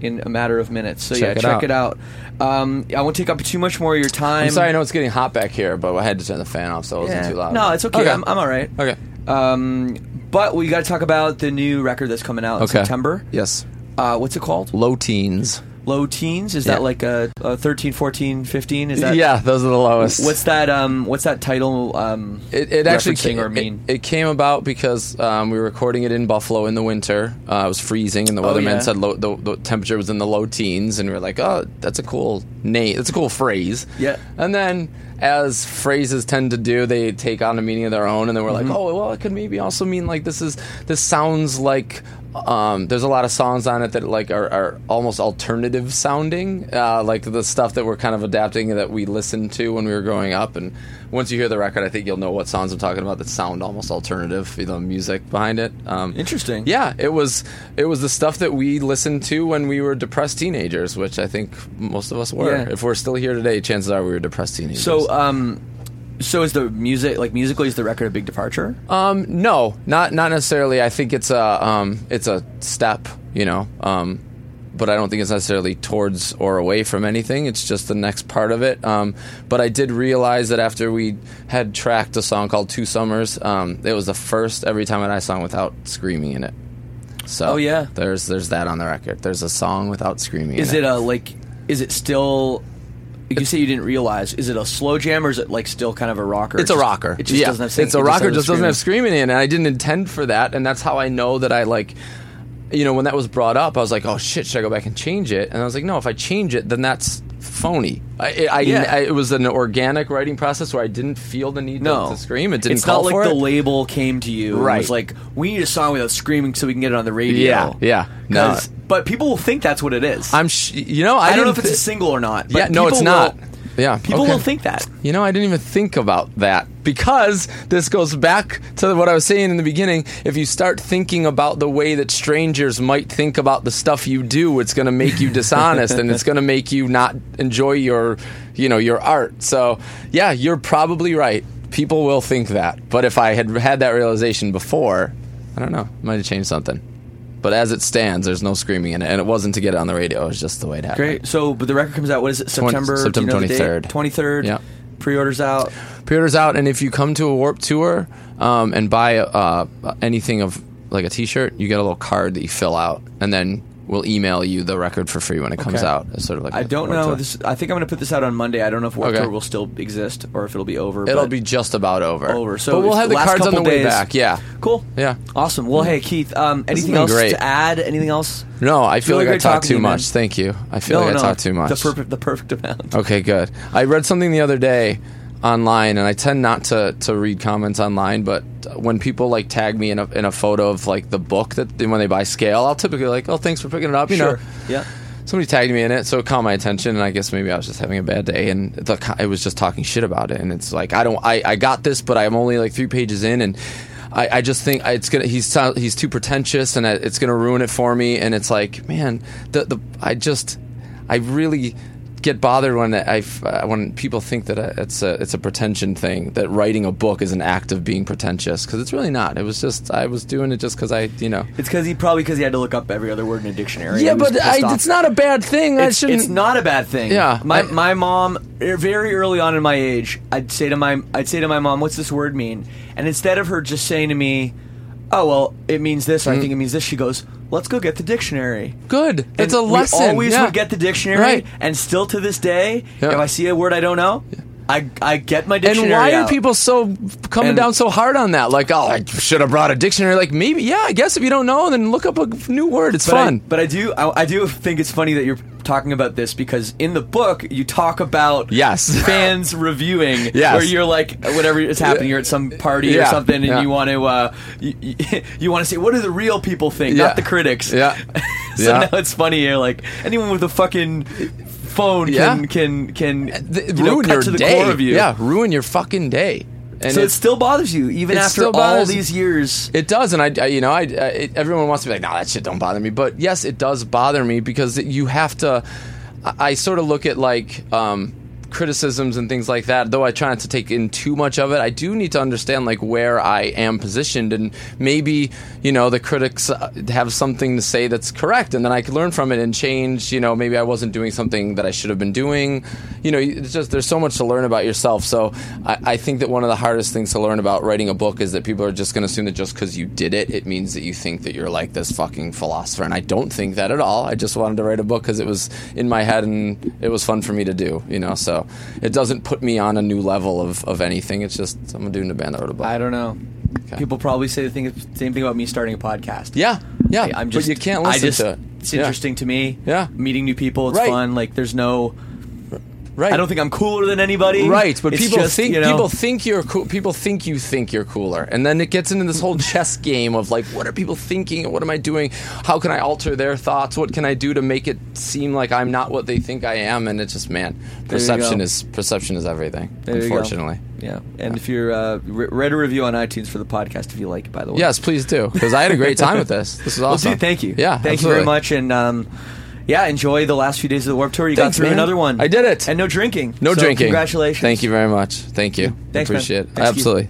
In a matter of minutes. So Check yeah, it check out. it out. Um, I won't take up too much more of your time. I'm sorry, I know it's getting hot back here, but I had to turn the fan off so it wasn't Yeah. too loud. No, it's okay. I'm, I'm all right. Okay. Um, but we got to talk about the new record that's coming out in Okay. September. Yes. Uh, what's it called? Low teens. Low teens. Is Yeah. that like a, a 13, 14, 15? Is that yeah, those are the lowest. What's that? Um, what's that title? Um, It, it actually came, or mean? It, came about because um, we were recording it in Buffalo in the winter. Uh, it was freezing, and the Oh, weatherman yeah. said low, the, the temperature was in the low teens, and we were like, "Oh, that's a cool name. That's a cool phrase." Yeah. And then, as phrases tend to do, they take on a meaning of their own, and then we're Mm-hmm. like, "Oh, well, it could maybe also mean like this is this sounds like." Um, there's a lot of songs on it that like are, are almost alternative sounding, uh, like the stuff that we're kind of adapting that we listened to when we were growing up. And once you hear the record, I think you'll know what songs I'm talking about that sound almost alternative, the music behind it. Um, Interesting. Yeah, it was it was the stuff that we listened to when we were depressed teenagers, which I think most of us were. Yeah. If we're still here today, chances are we were depressed teenagers. So, um, so is the music like musically is the record a big departure? Um, no, not not necessarily. I think it's a um, it's a step, you know. Um, but I don't think it's necessarily towards or away from anything. It's just the next part of it. Um, but I did realize that after we had tracked a song called Two Summers, um, it was the first every time that I sung without screaming in it. So Oh, yeah. there's there's that on the record. There's a song without screaming. Is in it a like? Is it still? You say you didn't realize. Is it a slow jam or is it like still kind of a rocker? It's It a rocker. It just yeah. doesn't have. sing- It's a it rocker. Just doesn't have screaming. in, it, and I didn't intend for that, and that's how I know that I like. You know, when that was brought up, I was like, "Oh shit, should I go back and change it?" And I was like, "No, if I change it, then that's phony." I, I, Yeah. I- it was an organic writing process where I didn't feel the need No, to, to scream. It didn't It's call not like the it. label came to you. and Right. was like, we need a song without screaming so we can get it on the radio. Yeah, yeah. No. But people will think that's what it is. I'm, sh- you know, I, I, don't know if it's a single or not. But Yeah, no, it's not. will- Yeah, people okay. will think that. You know, I didn't even think about that because this goes back to what I was saying in the beginning. If you start thinking about the way that strangers might think about the stuff you do, it's going to make you dishonest and it's going to make you not enjoy your, you know, your art. So, yeah, you're probably right. People will think that. But if I had had that realization before, I don't know, might have changed something. But as it stands, there's no screaming in it, and it wasn't to get it on the radio. It was just the way it happened. Great. So, but the record comes out. What is it? September. September 23rd. Twenty third. Yeah. Pre-orders out. pre-orders out and if you come to a Warped Tour um, and buy uh, anything of like a t-shirt you get a little card that you fill out and then we'll email you the record for free when it comes Okay. out it's sort of like I a don't know. Tour. This. I think I'm going to put this out on Monday. I don't know if Warped Okay. Tour will still exist or if it'll be over. it'll but- be just about over over. So but we'll it's have the last cards on the couple way days. back yeah cool. yeah Awesome. Well, hey Keith. Um, anything been else great. to add? Anything else? no i feel really like i great talked talking to too you, man. much thank you i feel like i talked too much The perfect. The perfect amount. Okay, good. I read something the other day online, and I tend not to, to read comments online, but when people like tag me in a, in a photo of like the book that when they buy scale, I'll typically like, oh, thanks for picking it up. You Sure. know, Yeah. somebody tagged me in it, so it caught my attention, and I guess maybe I was just having a bad day, and the, it was just talking shit about it, and it's like I don't, I, I got this, but I'm only like three pages in, and I, I just think it's gonna, he's he's too pretentious, and it's gonna ruin it for me, and it's like, man, the the I just, I really get bothered when I uh, when people think that uh, it's a it's a pretension thing that writing a book is an act of being pretentious because it's really not. It was just I was doing it just because I you know. It's because he probably because he had to look up every other word in a dictionary. Yeah, but I, it's not a bad thing. I It's, shouldn't. it's not a bad thing. Yeah, my I- my mom er, very early on in my age, I'd say to my I'd say to my mom, "What's this word mean?" And instead of her just saying to me, "Oh well, it means this," or. I hmm. think it means this, she goes, "Let's go get the dictionary." Good. It's And a lesson. We always yeah. would get the dictionary, Right. and still to this day, Yeah. if I see a word I don't know, I I get my dictionary. And why are out. people so coming And- down so hard on that? Like, oh, I should have brought a dictionary. Like, maybe, yeah, I guess if you don't know, then look up a new word. It's But I, fun. but I do I, I do think it's funny that you're talking about this because in the book you talk about Yes. fans reviewing Yes. where you're like whatever is happening you're at some party or something and yeah. you want to uh, you, you, you want to say what do the real people think Yeah. not the critics Yeah. so Yeah. now it's funny you're like anyone with a fucking phone Yeah. can can can Th- you know, ruin your to the day. core of you Yeah, ruin your fucking day. And so it it's- still bothers you even after all these years It does, and I, I you know, I, I it, everyone wants to be like, no, that shit don't bother me. But yes, it does bother me because you have to. I, I sort of look at like um, criticisms and things like that. Though I try not to take in too much of it, I do need to understand like where I am positioned, and maybe you know the critics uh, have something to say that's correct, and then I could learn from it and change. You know, maybe I wasn't doing something that I should have been doing. You know, it's just there's so much to learn about yourself. So I, I think that one of the hardest things to learn about writing a book is that people are just going to assume that just because you did it, it means that you think that you're like this fucking philosopher, and I don't think that at all. I just wanted to write a book because it was in my head and it was fun for me to do. You know, so it doesn't put me on a new level of, of anything. It's just I'm in a band that wrote a book. I don't know. People probably say the thing, same thing about me starting a podcast. yeah, yeah. I- I'm just. but you can't listen just, to it. It's Yeah. interesting to me. Yeah. meeting new people. It's Right. fun. Like, there's no. Right. I don't think I'm cooler than anybody. Right, but It's people just, think you know, people think you're cool. People think you think you're cooler, and then it gets into this whole chess game of like, what are people thinking? and What am I doing? How can I alter their thoughts? What can I do to make it seem like I'm not what they think I am? And it's just man, perception is perception is everything. There unfortunately. Yeah, and if you're uh, re- write a review on iTunes for the podcast if you like it. By the way, Yes, please do because I had a great time with this. This is Well, awesome. dude, thank you. Yeah, thank absolutely. you very much, and um, yeah, enjoy the last few days of the Warped Tour. You Thanks, got through man. another one. I did it. and no drinking. No So drinking. Congratulations. Thank you very much. Thank you. Thanks, man. Appreciate it. Absolutely.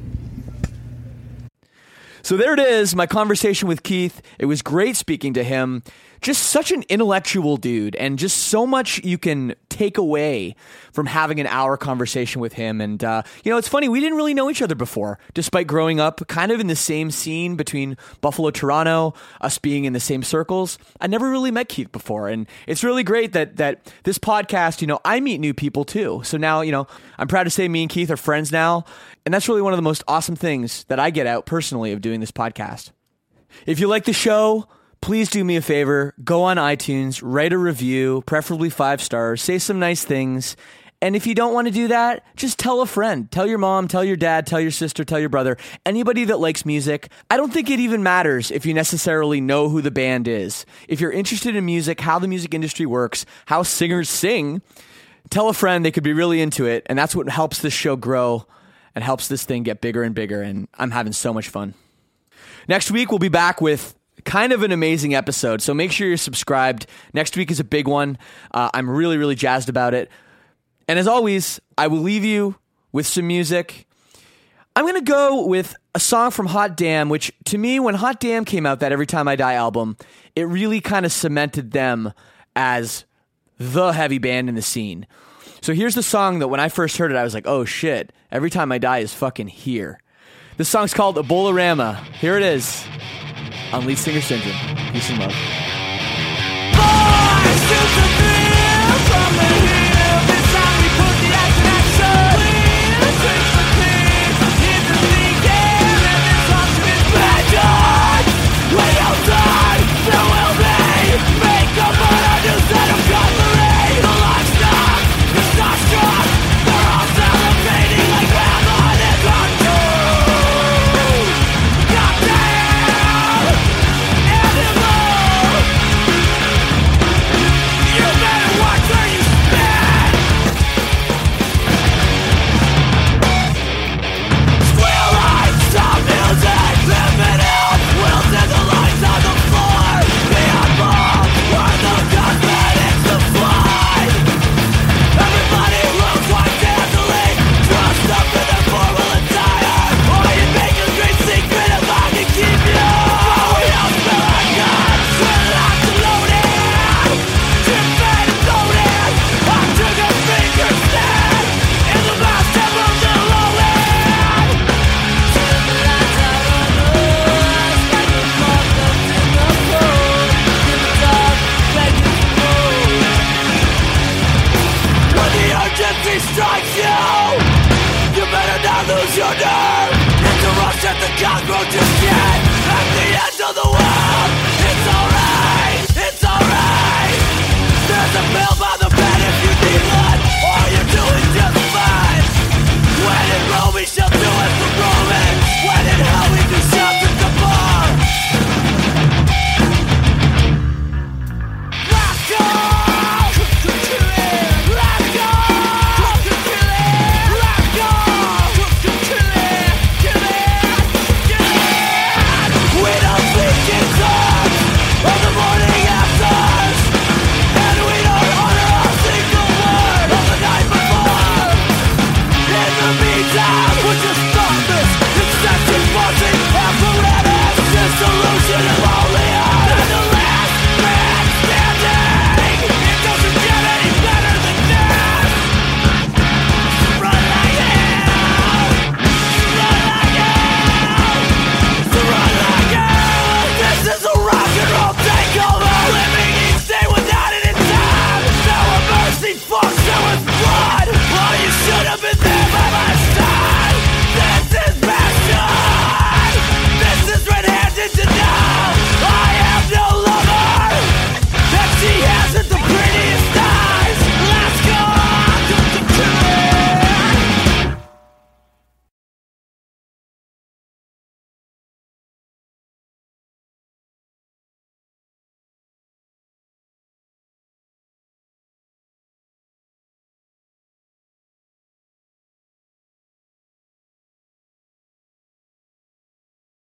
So there it is, my conversation with Keith. It was great speaking to him. Just such an intellectual dude, and just so much you can take away from having an hour conversation with him. And, uh, you know, it's funny, we didn't really know each other before, despite growing up kind of in the same scene between Buffalo, Toronto, us being in the same circles. I never really met Keith before. And it's really great that, that this podcast, you know, I meet new people too. So now, you know, I'm proud to say me and Keith are friends now. And that's really one of the most awesome things that I get out personally of doing this podcast. If you like the show, please do me a favor. Go on iTunes, write a review, preferably five stars, say some nice things. And if you don't want to do that, just tell a friend. Tell your mom, tell your dad, tell your sister, tell your brother, anybody that likes music. I don't think it even matters if you necessarily know who the band is. If you're interested in music, how the music industry works, how singers sing, tell a friend they could be really into it. And that's what helps this show grow and helps this thing get bigger and bigger. And I'm having so much fun. Next week, we'll be back with kind of an amazing episode. So make sure you're subscribed. Next week is a big one. Uh, I'm really, really jazzed about it. And as always, I will leave you with some music. I'm going to go with a song from Hot Damn, which to me, when Hot Damn came out, that Every Time I Die album, it really kind of cemented them as the heavy band in the scene. So here's the song that when I first heard it, I was like, oh shit, Every Time I Die is fucking here. This song's called Ebolarama. Here it is on Lead Singer Syndrome. Peace and love.